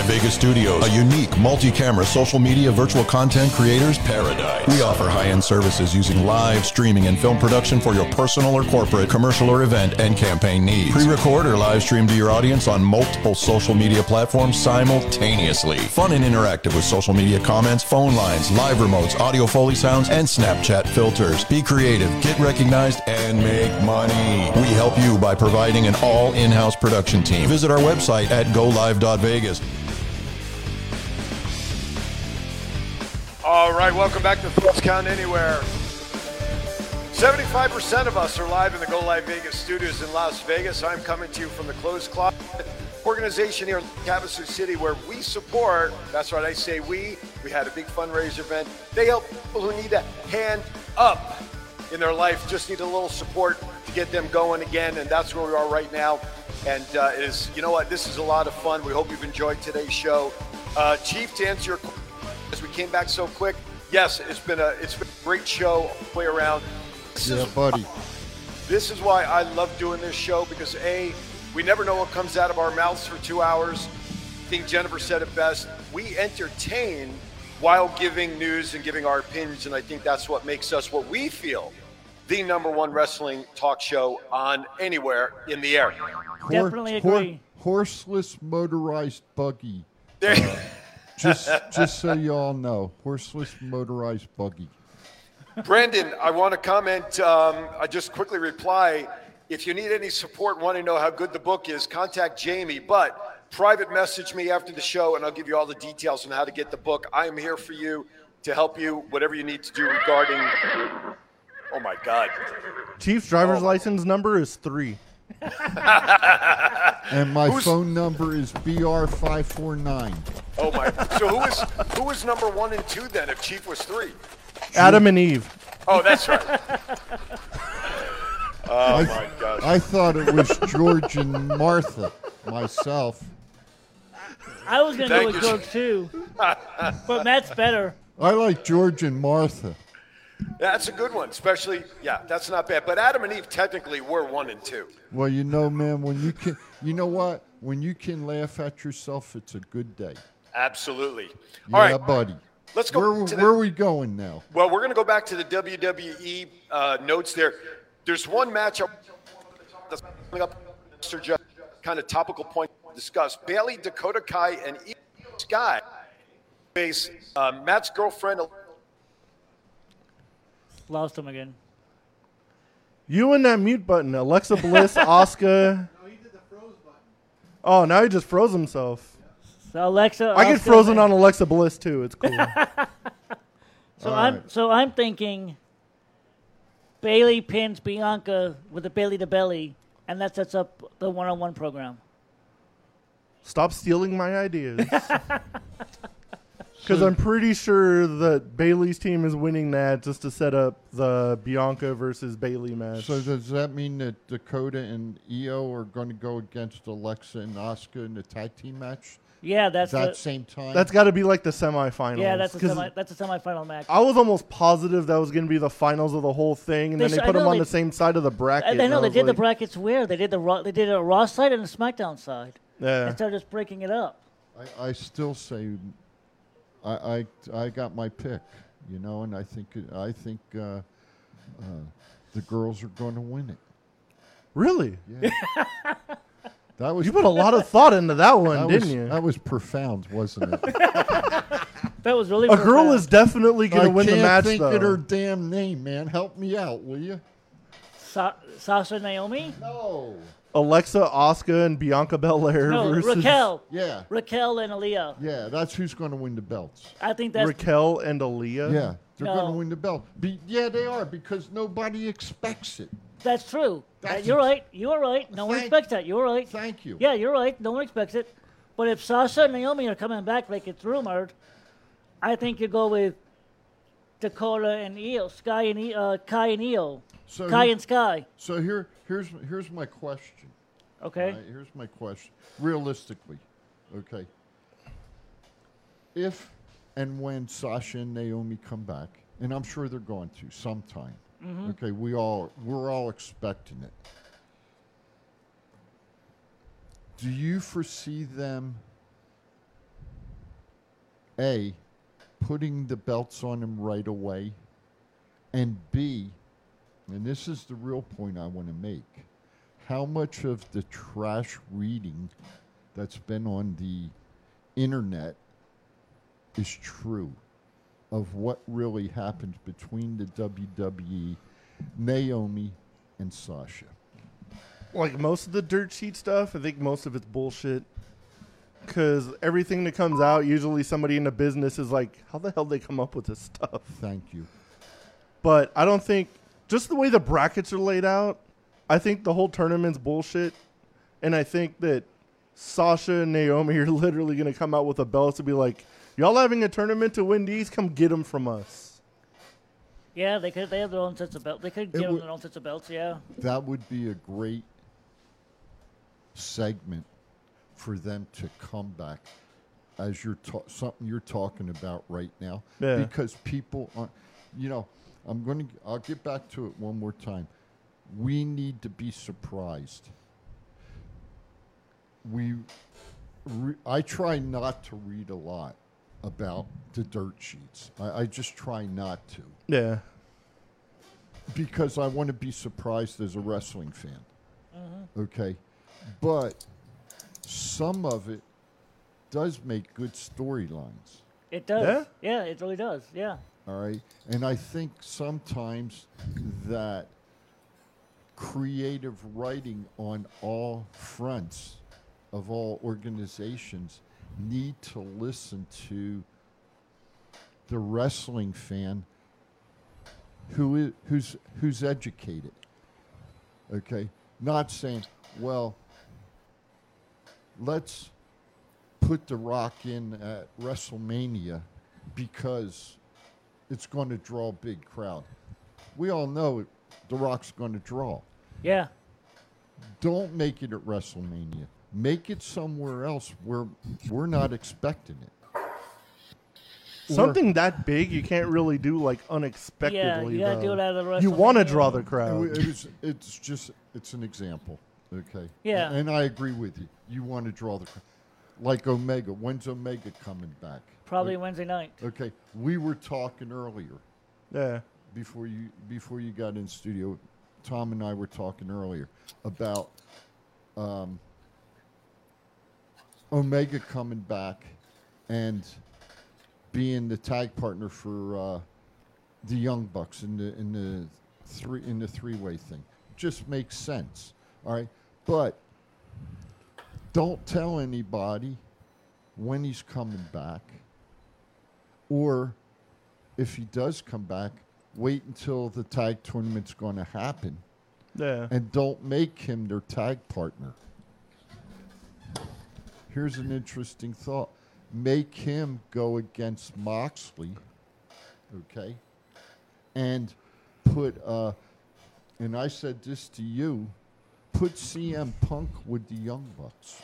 Live Vegas Studios, a unique multi-camera social media virtual content creators paradise. We offer high-end services using live streaming and film production for your personal or corporate, commercial or event and campaign needs. Pre-record or live stream to your audience on multiple social media platforms simultaneously. Fun and interactive with social media comments, phone lines, live remotes, audio foley sounds, and Snapchat filters. Be creative, get recognized, and make money. We help you by providing an all in-house production team. Visit our website at golive.vegas. All right, welcome back to Thoughts Count Anywhere. 75% of us are live in the Go Live Vegas studios in Las Vegas. I'm coming to you from the Clothes Closet organization here in Havasu City where we support, that's right, I say we, we had a big fundraiser event. They help people who need a hand up in their life, just need a little support to get them going again, and that's where we are right now. And uh, it is, you know what, this is a lot of fun. We hope you've enjoyed today's show. Uh, Chief, to answer your question, as we came back so quick, yes, it's been a it's been a great show all the way around. This Yeah, is buddy. this is why I love doing this show because A, we never know what comes out of our mouths for two hours. I think Jennifer said it best. We entertain while giving news and giving our opinions, and I think that's what makes us what we feel the number one wrestling talk show on anywhere in the air. Definitely Hor- agree. horseless motorized buggy. There- uh, Just, just so you all know, horseless motorized buggy. Brandon, I want to comment. Um, I just quickly reply. If you need any support, want to know how good the book is, contact Jamie. But private message me after the show, and I'll give you all the details on how to get the book. I am here for you to help you, whatever you need to do regarding. Oh my God! Chief's driver's license number is three. And my Who's- phone number is BR549. Oh my! So who is who is number one and two then? If Chief was three. Adam and Eve. Oh, that's right. Oh I, my gosh! I thought it was George and Martha, myself. I was gonna Thank go with you. George too, but Matt's better. I like George and Martha. That's a good one, especially yeah. That's not bad. But Adam and Eve technically were one and two. Well, you know, man, when you can, you know what? When you can laugh at yourself, it's a good day. Absolutely. Yeah, All right, buddy. let's go Where, the- where are we going now? Well, we're going to go back to the WWE uh, notes there. There's one matchup that's coming up, Mr. Justice. kind of topical point to discuss. Bayley, Dakota Kai, and Sky face uh, Matt's girlfriend. Lost him again. You and that mute button, Alexa Bliss, Asuka. Oh, now he just froze himself. So Alexa. I get Asuka, frozen and- on Alexa Bliss too. It's cool. So All I'm right. so I'm thinking Bayley pins Bianca with a belly to belly, and that sets up the one-on-one program. Stop stealing my ideas. Because hmm. I'm pretty sure that Bayley's team is winning that just to set up the Bianca versus Bailey match. So does that mean that Dakota and Io are going to go against Alexa and Asuka in the tag team match? Yeah, that's that the- same time. That's got to be like the semifinals. Yeah, that's a 'cause semi, that's a semifinal match. I was almost positive that was going to be the finals of the whole thing, and They then they s- I put them on they- the same side of the bracket. I, I and know they was did the brackets where they did the raw, they did a Raw side and a SmackDown side. Yeah. Instead of just breaking it up. I, I still say I, I I got my pick, you know, and I think I think uh, uh, the girls are going to win it. Really? Yeah. that was You put a lot of thought into that one, that didn't was- you? That was profound, wasn't it? That was really A girl is definitely going to win the can't match, think though. of her damn name, man. Help me out, will you? Sa- Sasha Naomi. No. Alexa, Asuka, and Bianca Belair No, versus Raquel. Yeah. Raquel and Aliyah. Yeah, that's who's going to win the belts. I think that's Raquel and Aliyah. Yeah, they're going to win the belt. Be, yeah, they are because nobody expects it. That's true. Uh, That's- you're right. You're right. No one Thank- expects that. You're right. Thank you. Yeah, you're right. No one expects it. But if Sasha and Naomi are coming back like it's rumored, I think you go with Dakota and Io, Sky and Io, uh, Kai and Io, So Kai he- and Sky. So here, here's here's my question. Okay. All here's my question. Realistically, okay. If and when Sasha and Naomi come back, and I'm sure they're going to sometime. Mhm. Okay, we all we're all expecting it. Do you foresee them A putting the belts on them right away and B and this is the real point I want to make. How much of the trash reading that's been on the internet is true of what really happened between the WWE, Naomi, and Sasha? like most of the dirt sheet stuff, I think most of it's bullshit. Because everything that comes out, usually somebody in the business is like, "How the hell did they come up with this stuff?" Thank you. But I don't think just the way the brackets are laid out. I think the whole tournament's bullshit, and I think that Sasha and Naomi are literally going to come out with a belt to be like, "Y'all having a tournament to win these? Come get them from us." Yeah, they could. They have their own sets of belts. They could give them would- their own sets of belts. Yeah. That would be a great segment for them to come back as you're ta- something you're talking about right now Yeah. because people are you know i'm going to i'll get back to it one more time we need to be surprised we re- i try not to read a lot about the dirt sheets i, I just try not to Yeah. because I want to be surprised as a wrestling fan. Mhm. Okay. But some of it does make good storylines. It does. Yeah? Yeah, it really does. Yeah. All right. And I think sometimes that creative writing on all fronts of all organizations need to listen to the wrestling fan who is who's who's educated. Okay? Not saying, well, let's put the rock in at WrestleMania because it's going to draw a big crowd. We all know it, the rock's going to draw. Yeah. Don't make it at WrestleMania. Make it somewhere else where we're not expecting it. Or- Something that big, you can't really do like unexpectedly. you gotta though. do it out of the You want to draw the crowd. wa- it was- it's just it's an example, okay? Yeah. And I agree with you. You want to draw the crowd, like Omega. When's Omega coming back? Probably Okay. Wednesday night. Okay, we were talking earlier. Yeah. Before you before you got in studio, Tom and I were talking earlier about um, Omega coming back and being the tag partner for uh, the Young Bucks in the in the three in the three way thing just makes sense. All right, but don't tell anybody when he's coming back, or if he does come back, wait until the tag tournament's going to happen. Yeah. And don't make him their tag partner. Here's an interesting thought. Make him go against Moxley, okay? And put, uh, and I said this to you, put CM Punk with the Young Bucks.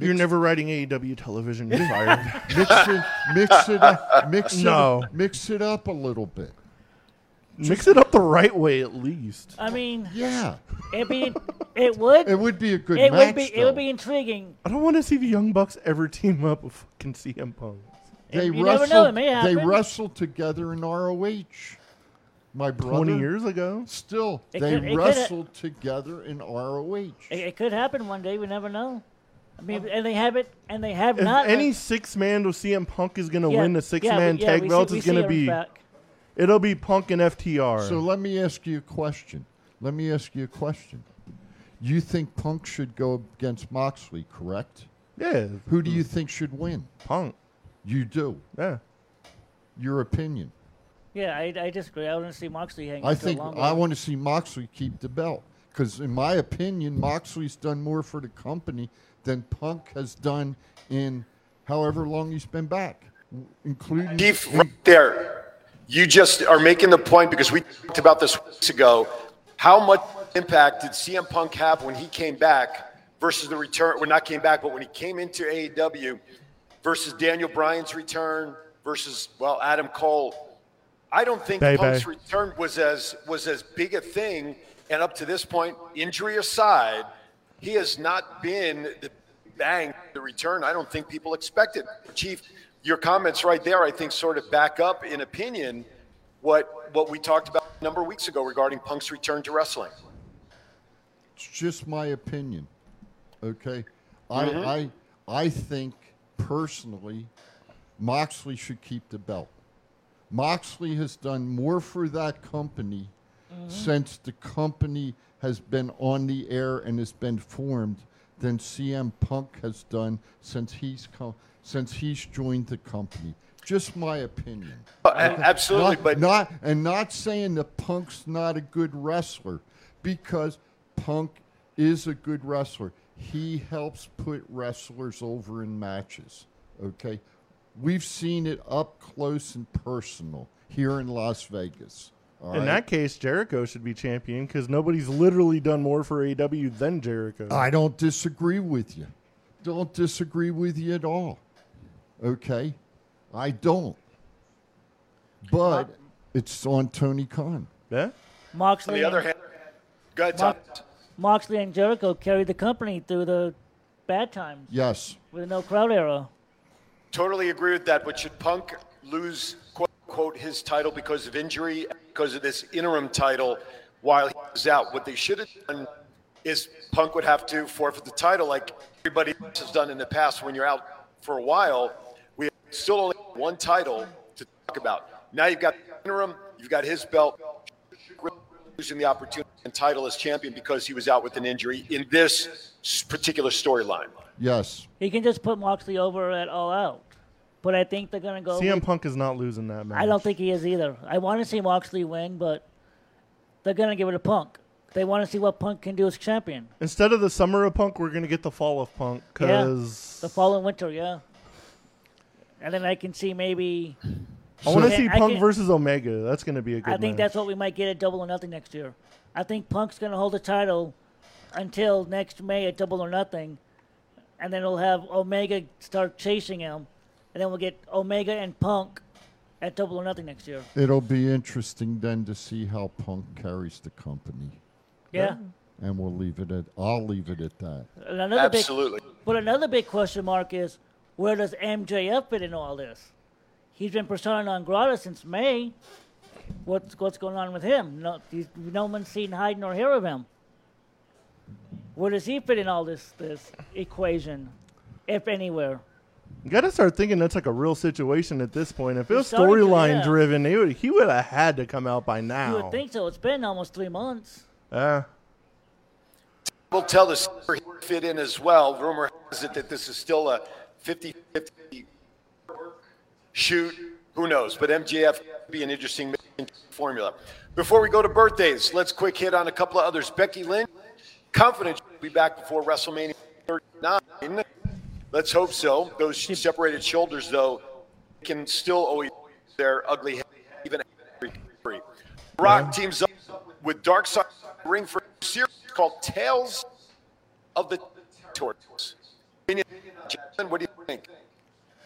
You're never writing AEW television. You're fired. mix it, mix it up, mix it, No. mix it up a little bit. Mix it up the right way at least. I mean, yeah, it'd be, it would, it would be a good it match. would be, it would be intriguing. I don't want to see the Young Bucks ever team up with fucking CM Punk. They You never wrestled. know, it may They wrestled together in ROH. My brother. 20 years ago? Still, It they could- it could- wrestled together in ROH. It, it could happen one day. We never know. I mean, and they have it, and they have If not. any six man with CM Punk is going to Yeah, win the six yeah, man we- yeah, tag we see- belts, we it's see going to Aaron's be. back. It'll be Punk and FTR. So let me ask you a question. Let me ask you a question. You think Punk should go against Moxley, correct? Yeah. Who do you think should win? Punk. You do. Yeah. Your opinion. Yeah, I, I disagree. I want to see Moxley hang. I on to a think longer- I want to see Moxley keep the belt because, in my opinion, Moxley's done more for the company than Punk has done in however long he's been back, including. Chief, right there. You just are making the point because we talked about this weeks ago. How much impact did CM Punk have when he came back versus the return? Well, not came back, but when he came into AEW versus Daniel Bryan's return versus well Adam Cole. I don't think Baby. Punk's return was as was as big a thing. And up to this point, injury aside, he has not been the bang the return. I don't think people expected. Chief, your comments right there, I think, sort of back up in opinion what what we talked about a number of weeks ago regarding Punk's return to wrestling. It's just my opinion. Okay, Mhm. I I I think personally, Moxley should keep the belt. Moxley has done more for that company since the company has been on the air and has been formed than CM Punk has done since he's come since he's joined the company. Just my opinion. Uh, absolutely, Not- but- not and not saying that Punk's not a good wrestler because Punk is a good wrestler. He helps put wrestlers over in matches. Okay, we've seen it up close and personal here in Las Vegas. All In right? that case, Jericho should be champion because nobody's literally done more for AEW than Jericho. I don't disagree with you. Don't disagree with you at all. Okay? I don't. But uh, it's on Tony Khan. Yeah? Moxley. On the other hand, go ahead, Tom. Mox- Moxley and Jericho carried the company through the bad times Yes. with no crowd era. Totally agree with that. But should Punk lose, quote, quote, his title because of injury, because of this interim title while he was out? What they should have done is Punk would have to forfeit the title like everybody else has done in the past when you're out for a while. We still only have one title to talk about. Now you've got interim, you've got his belt. Losing the opportunity and title as champion because he was out with an injury in this particular storyline. Yes. He can just put Moxley over at All Out. But I think they're going to go. CM with- Punk is not losing that match. I don't think he is either. I want to see Moxley win, but they're going to give it to Punk. They want to see what Punk can do as champion. Instead of the summer of Punk, we're going to get the fall of Punk because Yeah, the fall and winter, yeah. And then I can see maybe. I want to see I Punk can- versus Omega. That's going to be a good I think match. that's what we might get at Double or Nothing next year. I think Punk's going to hold the title until next May at Double or Nothing, and then we'll have Omega start chasing him, and then we'll get Omega and Punk at Double or Nothing next year. It'll be interesting then to see how Punk carries the company. Yeah. And we'll leave it at I'll leave it at that. And another Absolutely. Big, but another big question mark is where does MJF fit in all this? He's been persona non grata since May. What's what's going on with him? No, he's, no one's seen hide nor hear of him. Where does he fit in all this this equation, if anywhere? You got to start thinking that's like a real situation at this point. If it was starting to, storyline yeah. driven, he would he would have had to come out by now. You would think so. It's been almost three months. Yeah. We'll tell the where he fit in as well. Rumor has it that this is still a 50 50 shoot. Who knows? But MJF could be an interesting formula. Before we go to birthdays, let's quick hit on a couple of others. Becky Lynch, confident she'll be back before WrestleMania 39. Let's hope so. Those separated shoulders, though, can still always their ugly head, even after recovery. Rock teams up with Dark Side of the Ring for a series called Tales of the Territories. Gentlemen, what do you think?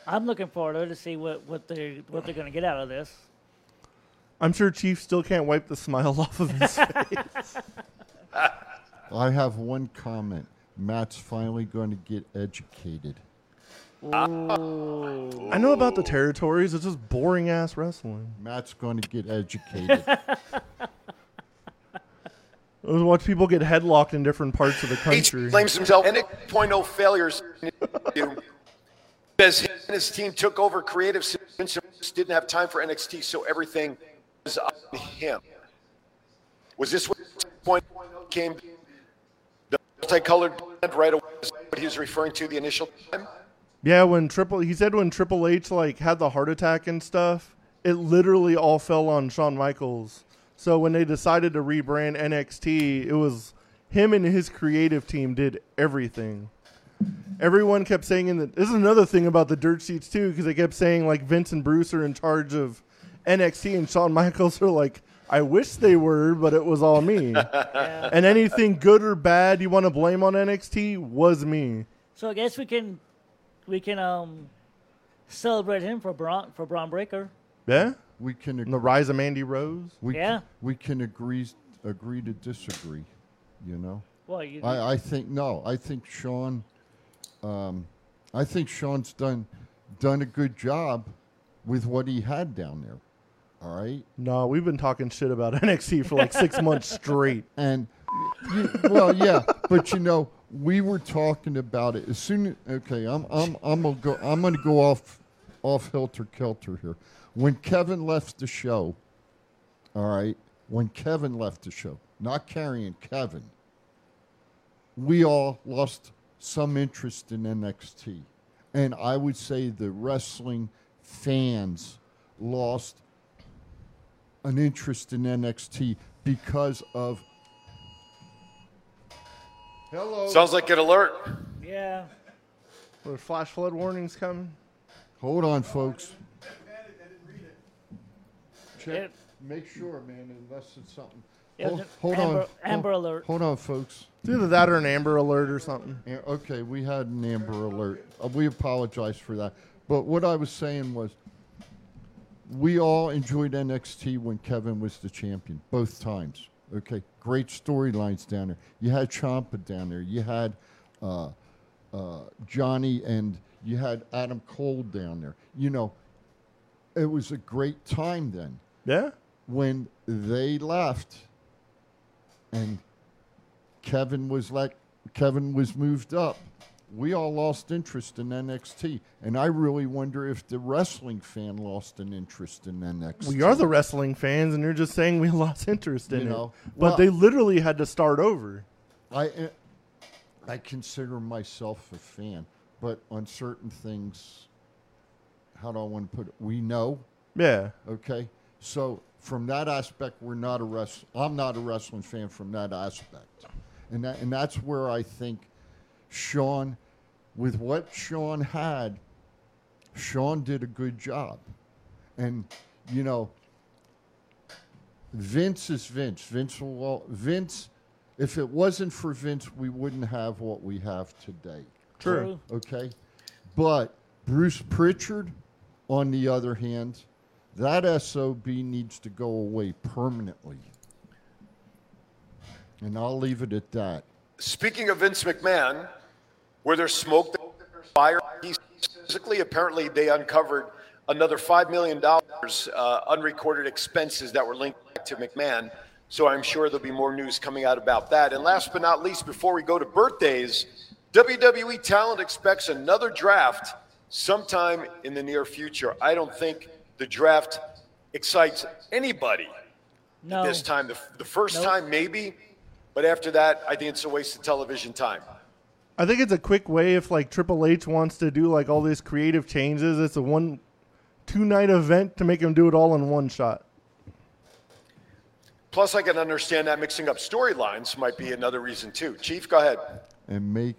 I'm looking forward to see what what they what they're going to get out of this. I'm sure Chief still can't wipe the smile off of his face. I have one comment. Matt's finally going to get educated. I know about the territories. It's just boring ass wrestling. Matt's going to get educated. I was watch people get headlocked in different parts of the H country. blames himself and 0.0 failures. Says he and his team took over creative. since Vince didn't have time for NXT, so everything was on him. Was this what point oh came? Multicolored blend right away what he was referring to the initial time. Yeah, when Triple he said when Triple H like had the heart attack and stuff, it literally all fell on Shawn Michaels. So when they decided to rebrand NXT, it was him and his creative team did everything. Everyone kept saying in the this is another thing about the dirt sheets too because they kept saying like Vince and Bruce are in charge of NXT and Shawn Michaels are like I wish they were, but it was all me. And anything good or bad you want to blame on NXT was me. So I guess we can we can um celebrate him for Braun for Bron Breakker. Yeah. We can And the rise of Mandy Rose. We Yeah. Can, we can agree agree to disagree. You know. Well, you- I, I think no. I think Shawn. Um, I think Shawn's done done a good job with what he had down there. All right. No, we've been talking shit about NXT for like six months straight. And you, well, yeah, but you know, we were talking about it as soon. As okay, I'm I'm I'm gonna go. I'm gonna go off off hilter kelter here. When Kevin left the show, all right. When Kevin left the show, not carrying Kevin, we all lost some interest in NXT, and I would say the wrestling fans lost an interest in NXT because of. Hello. Sounds like an alert. Yeah. Were flash flood warnings coming? Hold on, folks. Check. It- Make sure, man, unless it's something. Yeah, hold hold Amber- on. Amber hold, Alert. Hold on, folks. It's either that or an Amber Alert or something. Okay, we had an Amber Alert. Uh, we apologize for that. But what I was saying was, we all enjoyed NXT when Kevin was the champion, both times. Okay, great storylines down there. You had Ciampa down there. You had uh, uh, Johnny and you had Adam Cole down there. You know, it was a great time then. Yeah. When they left, and Kevin was like Kevin was moved up. We all lost interest in NXT, and I really wonder if the wrestling fan lost an interest in NXT. We are the wrestling fans, and you're just saying we lost interest in You it. but well- they literally had to start over. I uh, I consider myself a fan, but on certain things, how do I want to put it? We know. Yeah. Okay. So from that aspect, we're not a wrest. I'm not a wrestling fan from that aspect, and that and that's where I think Shawn, with what Shawn had, Shawn did a good job, and you know. Vince is Vince. Vince will Vince. If it wasn't for Vince, we wouldn't have what we have today. True. Okay. But Bruce Pritchard, on the other hand, that SOB needs to go away permanently. And I'll leave it at that. Speaking of Vince McMahon, where there's smoke, there's fire. He's physically, apparently, they uncovered another $5 million uh, unrecorded expenses that were linked to McMahon. So I'm sure there'll be more news coming out about that. And last but not least, before we go to birthdays, WWE Talent expects another draft sometime in the near future. I don't think the draft excites anybody No. this time. The, the first Nope. time, maybe, but after that, I think it's a waste of television time. I think it's a quick way if like Triple H wants to do like all these creative changes. It's a one, two night event to make him do it all in one shot. Plus, I can understand that mixing up storylines might be another reason too. Chief, go ahead. and make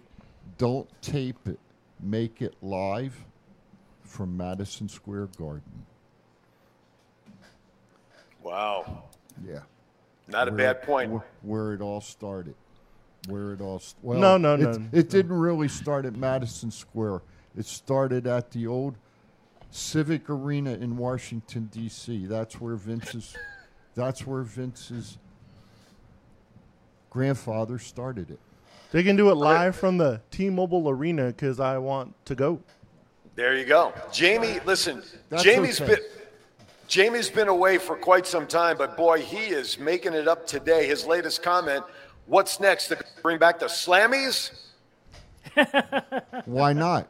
don't tape it make it live from madison square garden Wow, yeah not a bad point. where, where it all started where it all st- well No, no, no, it no. didn't really start at madison square it started at the old civic arena in washington d.c that's where vince's that's where vince's grandfather started it They can do it live from the T-Mobile Arena because I want to go. There you go, Jamie. Listen, That's Jamie's okay. been Jamie's been away for quite some time, but boy, he is making it up today. His latest comment: "What's next? To bring back the Slammies? why not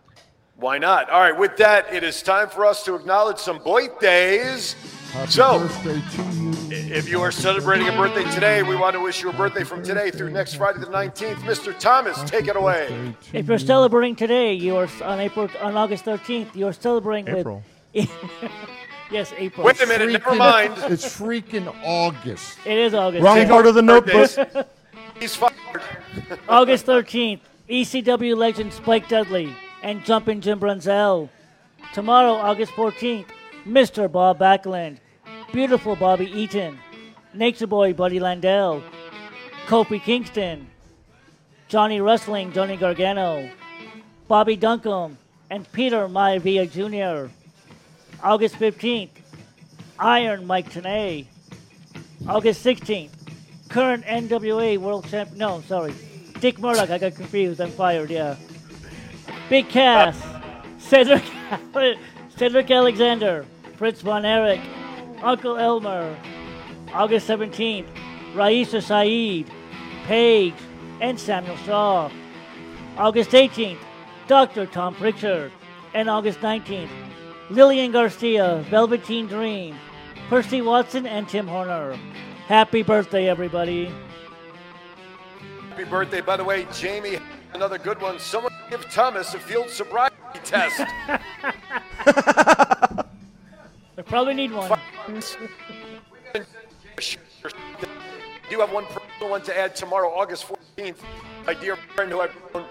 Why not? All right. With that, it is time for us to acknowledge some birthdays. Happy so, birthday to you if you are celebrating a birthday today, we want to wish you a birthday from today through next Friday the 19th. Mr. Thomas, take it away. If you're celebrating today, you are on April on August 13th. You're celebrating April. with. yes, April. Wait a minute, never Freaking- mind. it's freaking august It is August. Wrong part of the notebook. He's fired. August 13th, ECW legend Spike Dudley and Jumpin' Jim Brunzell. Tomorrow, August 14th, Mr. Bob Backlund, Beautiful Bobby Eaton, Nature Boy Buddy Landel, Kofi Kingston, Johnny Wrestling Johnny Gargano, Bobby Duncum, and Peter Maivia Jr. August 15th, Iron Mike Tenay. August 16th, current NWA World Champ. No, sorry. Dick Murdoch. I got confused. I'm fired. Yeah. Big Cass. Uh. Cedric. Cedric Alexander. Fritz Von Erich. Uncle Elmer. August 17th. Raisa Saeed. Paige. And Samuel Shaw. August 18th. Dr. Tom Pritchard. And August 19th. Lillian Garcia. Velveteen Dream. Percy Watson and Tim Horner. Happy birthday, everybody. Happy birthday, by the way, Jamie. Another good one. Someone give Thomas a field sobriety test. I probably need one. do have one personal one to add tomorrow, August 14th. My dear friend who I've known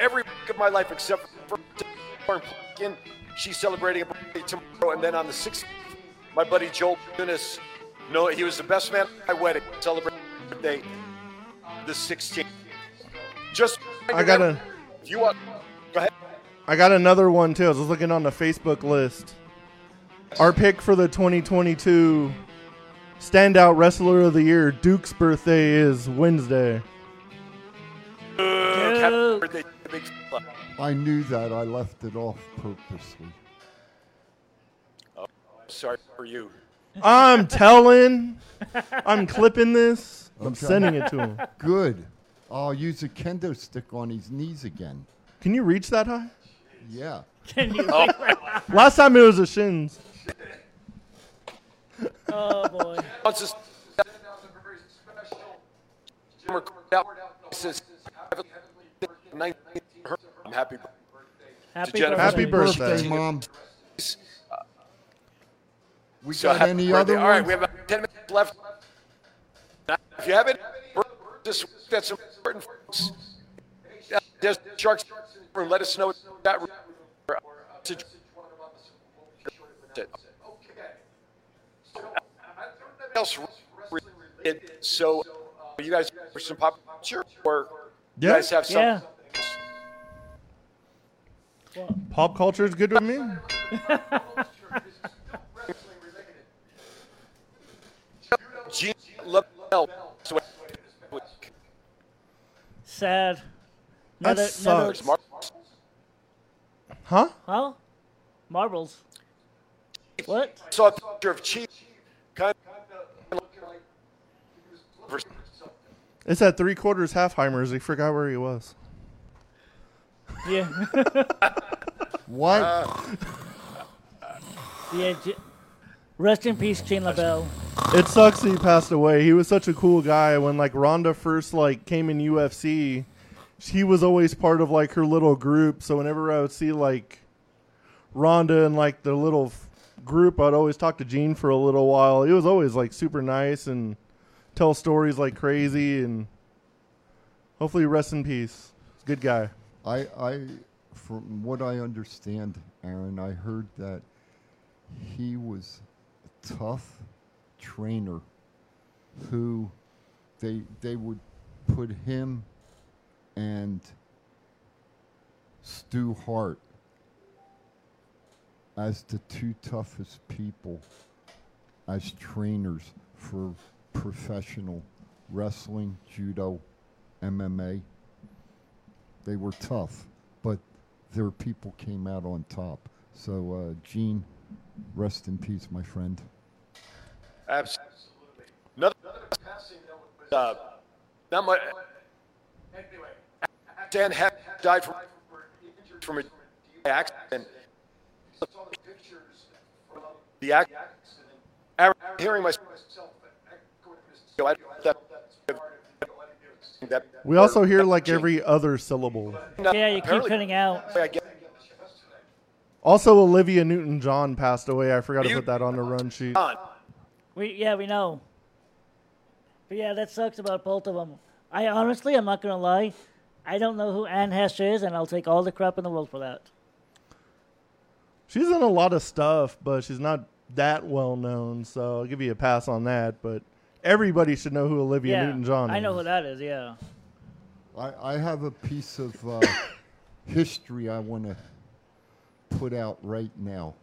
every week of my life except for she's celebrating a birthday tomorrow. And then on the 16th, my buddy Joel Eunice, no, he was the best man at my wedding, celebrating birthday the 16th. Just I gotta- If you want, go ahead. I got another one too. I was looking on the Facebook list. Our pick for the 2022 Standout Wrestler of the Year, Duke's birthday is Wednesday. Happy birthday, big fella. I knew that. I left it off purposely. Oh, sorry for you. I'm telling. I'm clipping this. I'm Okay. sending it to him. Good. I'll use a kendo stick on his knees again. Can you reach that high? Yeah. Can you? Oh. Last time it was a shins. oh boy. Wants us- says, I'm happy. Happy to Jennifer. Happy birthday. Birthday, Mom. We So got any birthday. other All right, we have about 10 minutes left. Now, if you have it, this that's important. folks. Yeah, There's sharks in the room. Let us know that room. else related. So, uh, you guys for some pop culture, or you guys have some? Yeah. Pop culture is good with me. Gene LeBell. Sad. That Another, sucks. another, Huh? huh? Marbles. What? Saw a picture of Chief, kind of like It's at three quarters Halfheimers. He forgot where he was. Yeah. What? yeah. J- Rest in peace, Gene LeBell. It sucks that he passed away. He was such a cool guy. When like Ronda first like came in UFC, he was always part of like her little group. So whenever I would see like Ronda and like the little f- group, I'd always talk to Gene for a little while. He was always like super nice and tell stories like crazy. And hopefully, rest in peace. Good guy. I, I, from what I understand, Aaron, I heard that he was a tough trainer who they they would put him and Stu Hart as the two toughest people as trainers for professional wrestling, judo, MMA. They were tough, but their people came out on top. So, uh, Gene, rest in peace, my friend. Absolutely. Another passing that was, uh, not my. Anyway, Anne Heche died from from a accident. The accident. Hearing myself. I- that- that- We also hear like every other syllable. Yeah, you keep cutting out. Also, Olivia Newton John passed away. I forgot to put that on the run sheet. We yeah we know. But yeah, that sucks about both of them. I honestly, I'm not gonna lie, I don't know who Anne Heche is, and I'll take all the crap in the world for that. She's in a lot of stuff, but she's not that well known. So I'll give you a pass on that. But everybody should know who Olivia yeah, Newton John is. I know who that is. Yeah. I, I have a piece of uh, history I want to put out right now.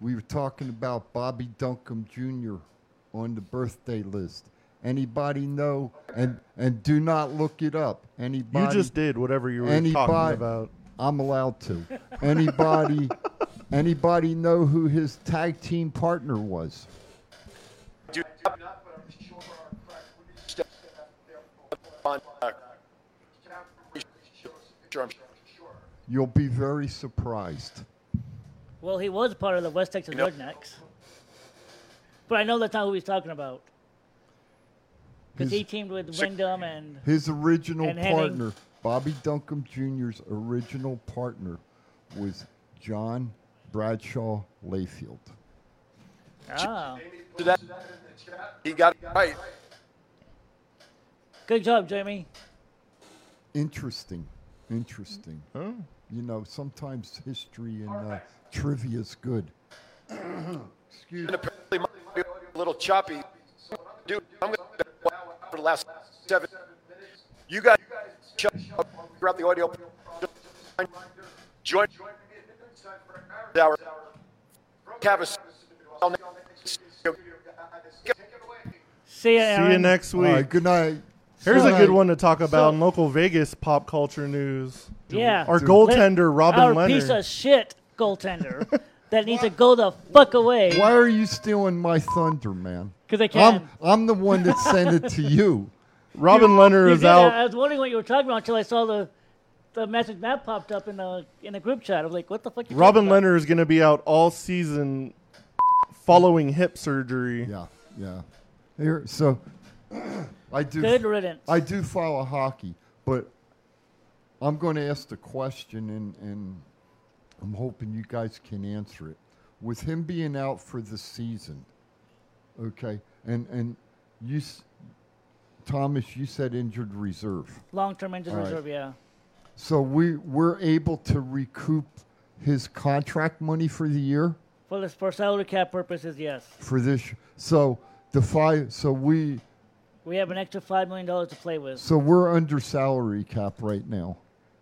We were talking about Bobby Duncum Jr. on the birthday list. Anybody know? And and do not look it up. Anybody? You just did whatever you were anybody, talking about. I'm allowed to. Anybody? anybody know who his tag team partner was? Do not, but I'm sure our on, uh, sure, I'm sure. You'll be very surprised. Well, he was part of the West Texas Rednecks. But I know that's not who he's talking about. Because he teamed with Windham and His original And Hennig. partner, Bobby Duncum Jr.'s original partner, was John Bradshaw Layfield. ah, To that, he got it right. good job, Jamie. Interesting, interesting. You know, sometimes history and uh, trivia is good. Excuse And apparently, might be a little choppy. Dude, I'm going to for the last seven. You guys shut up throughout the audio. Join our Cavus. See ya, See you next week. right, good night. Here's Good a good one to talk about So- in local Vegas pop culture news. Yeah. Our Dude. goaltender, Robin Our Lehner. piece of shit goaltender that needs to go the fuck away. Why are you stealing my thunder, man? Because I can. I'm, I'm the one that sent it to you. Robin Lehner You is did, I- out. I was wondering what you were talking about until I saw the the message map popped up in the in the group chat. I was like, what the fuck? You Robin talking about? Lehner is going to be out all season following hip surgery. Yeah, yeah. Here, so I do. Good riddance. I do follow hockey, but I'm going to ask the question, and, and I'm hoping you guys can answer it. With him being out for the season, okay, and and you, Thomas, you said injured reserve. Long-term injured right. reserve. Yeah. So we we're able to recoup his contract money for the year For this for salary cap purposes, yes. for this. So the five. So we We have an extra five million dollars to play with. So we're under salary cap right now,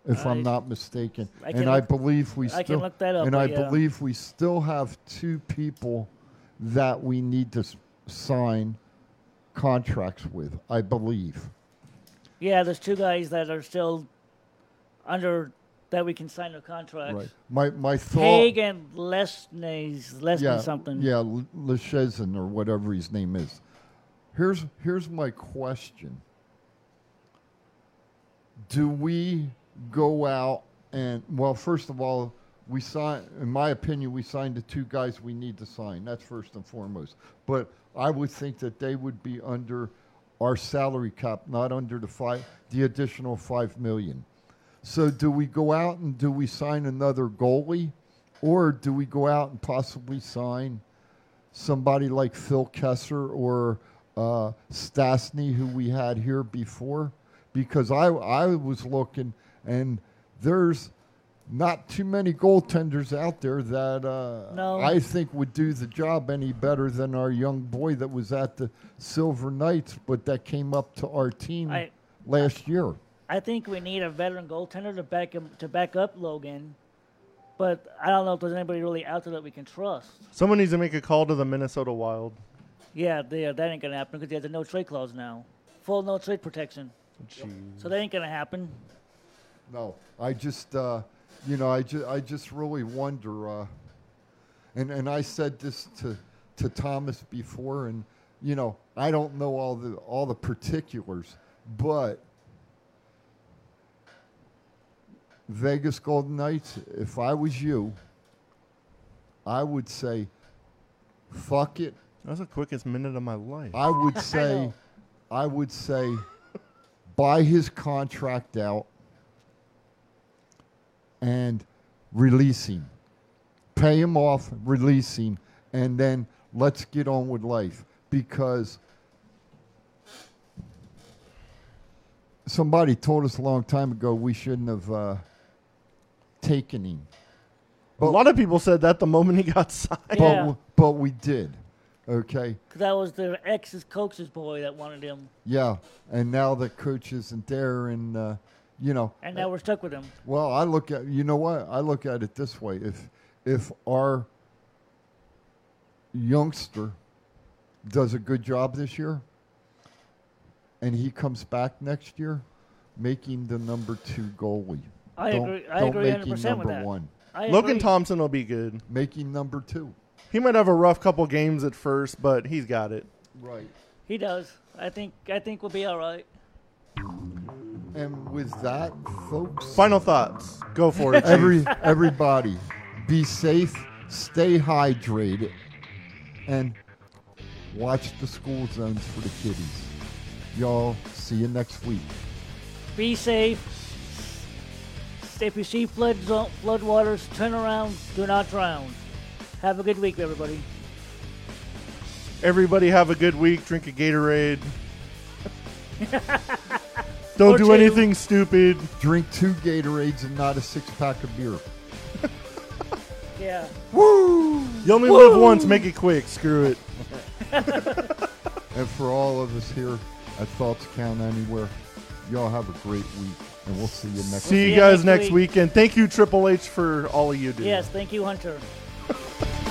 if I- I'm not mistaken. I and I look- believe we I still can look that up, and I yeah. believe we still have two people that we need to s- sign contracts with. I believe. Yeah, there's two guys that are still under that we can sign a contract. Right. My my thought. Hague and Lesney's Lesney yeah, something. Yeah, Lechezen or whatever his name is. here's here's my question. Do we go out and well, first of all, we sign. In my opinion, we signed the two guys we need to sign. That's first and foremost. But I would think that they would be under our salary cap, not under the five, the additional five million. So, do we go out and do we sign another goalie, or do we go out and possibly sign somebody like Phil Kessel or uh, Stastny, who we had here before? Because I I was looking, and there's not too many goaltenders out there that uh, No. I think would do the job any better than our young boy that was at the Silver Knights, but that came up to our team I- last year. I think we need a veteran goaltender to back him to back up Logan, but I don't know if there's anybody really out there that we can trust. Someone needs to make a call to the Minnesota Wild. Yeah, they, that ain't gonna happen because they have a no trade clause now, full no trade protection. So that ain't gonna happen. No, I just, uh, you know, I, ju- I just really wonder, uh, and and I said this to to Thomas before, and you know, I don't know all the all the particulars, but Vegas Golden Knights, if I was you, I would say, fuck it. That was the quickest minute of my life. I would say, know. I would say, buy his contract out and release him. Pay him off, release him, and then let's get on with life. Because somebody told us a long time ago we shouldn't have uh, taken him. a lot of people said that the moment he got signed. But, Yeah. w- but we did. Okay. Because that was their ex's coach's boy that wanted him, Yeah, and now the coach isn't there, and uh, you know. and now we're stuck with him. Well, I look at you know what I look at it this way: if if our youngster does a good job this year, and he comes back next year, making the number two goalie. I Don't- agree- I don't agree make him 100% with number that. one. I Logan agree. Thompson will be good. Make him number two. He might have a rough couple games at first, but he's got it. Right. He does. I think. I think we'll be all right. And with that, folks, Final thoughts. Go for it. Chief. Every everybody, be safe, stay hydrated, and watch the school zones for the kiddies. Y'all, see you next week. Be safe. If you see flood zo- flood waters, turn around. Do not drown. Have a good week, everybody. Everybody have a good week. Drink a Gatorade. Don't do anything stupid. Drink two Gatorades and not a six pack of beer. Yeah. Woo! You only live once. Make it quick. Screw it. And for all of us here at Thoughts Count Anywhere, y'all have a great week, and we'll see you next week. See week. you guys next week. weekend. Thank you, Triple H, for all of you do. Yes. Thank you, Hunter.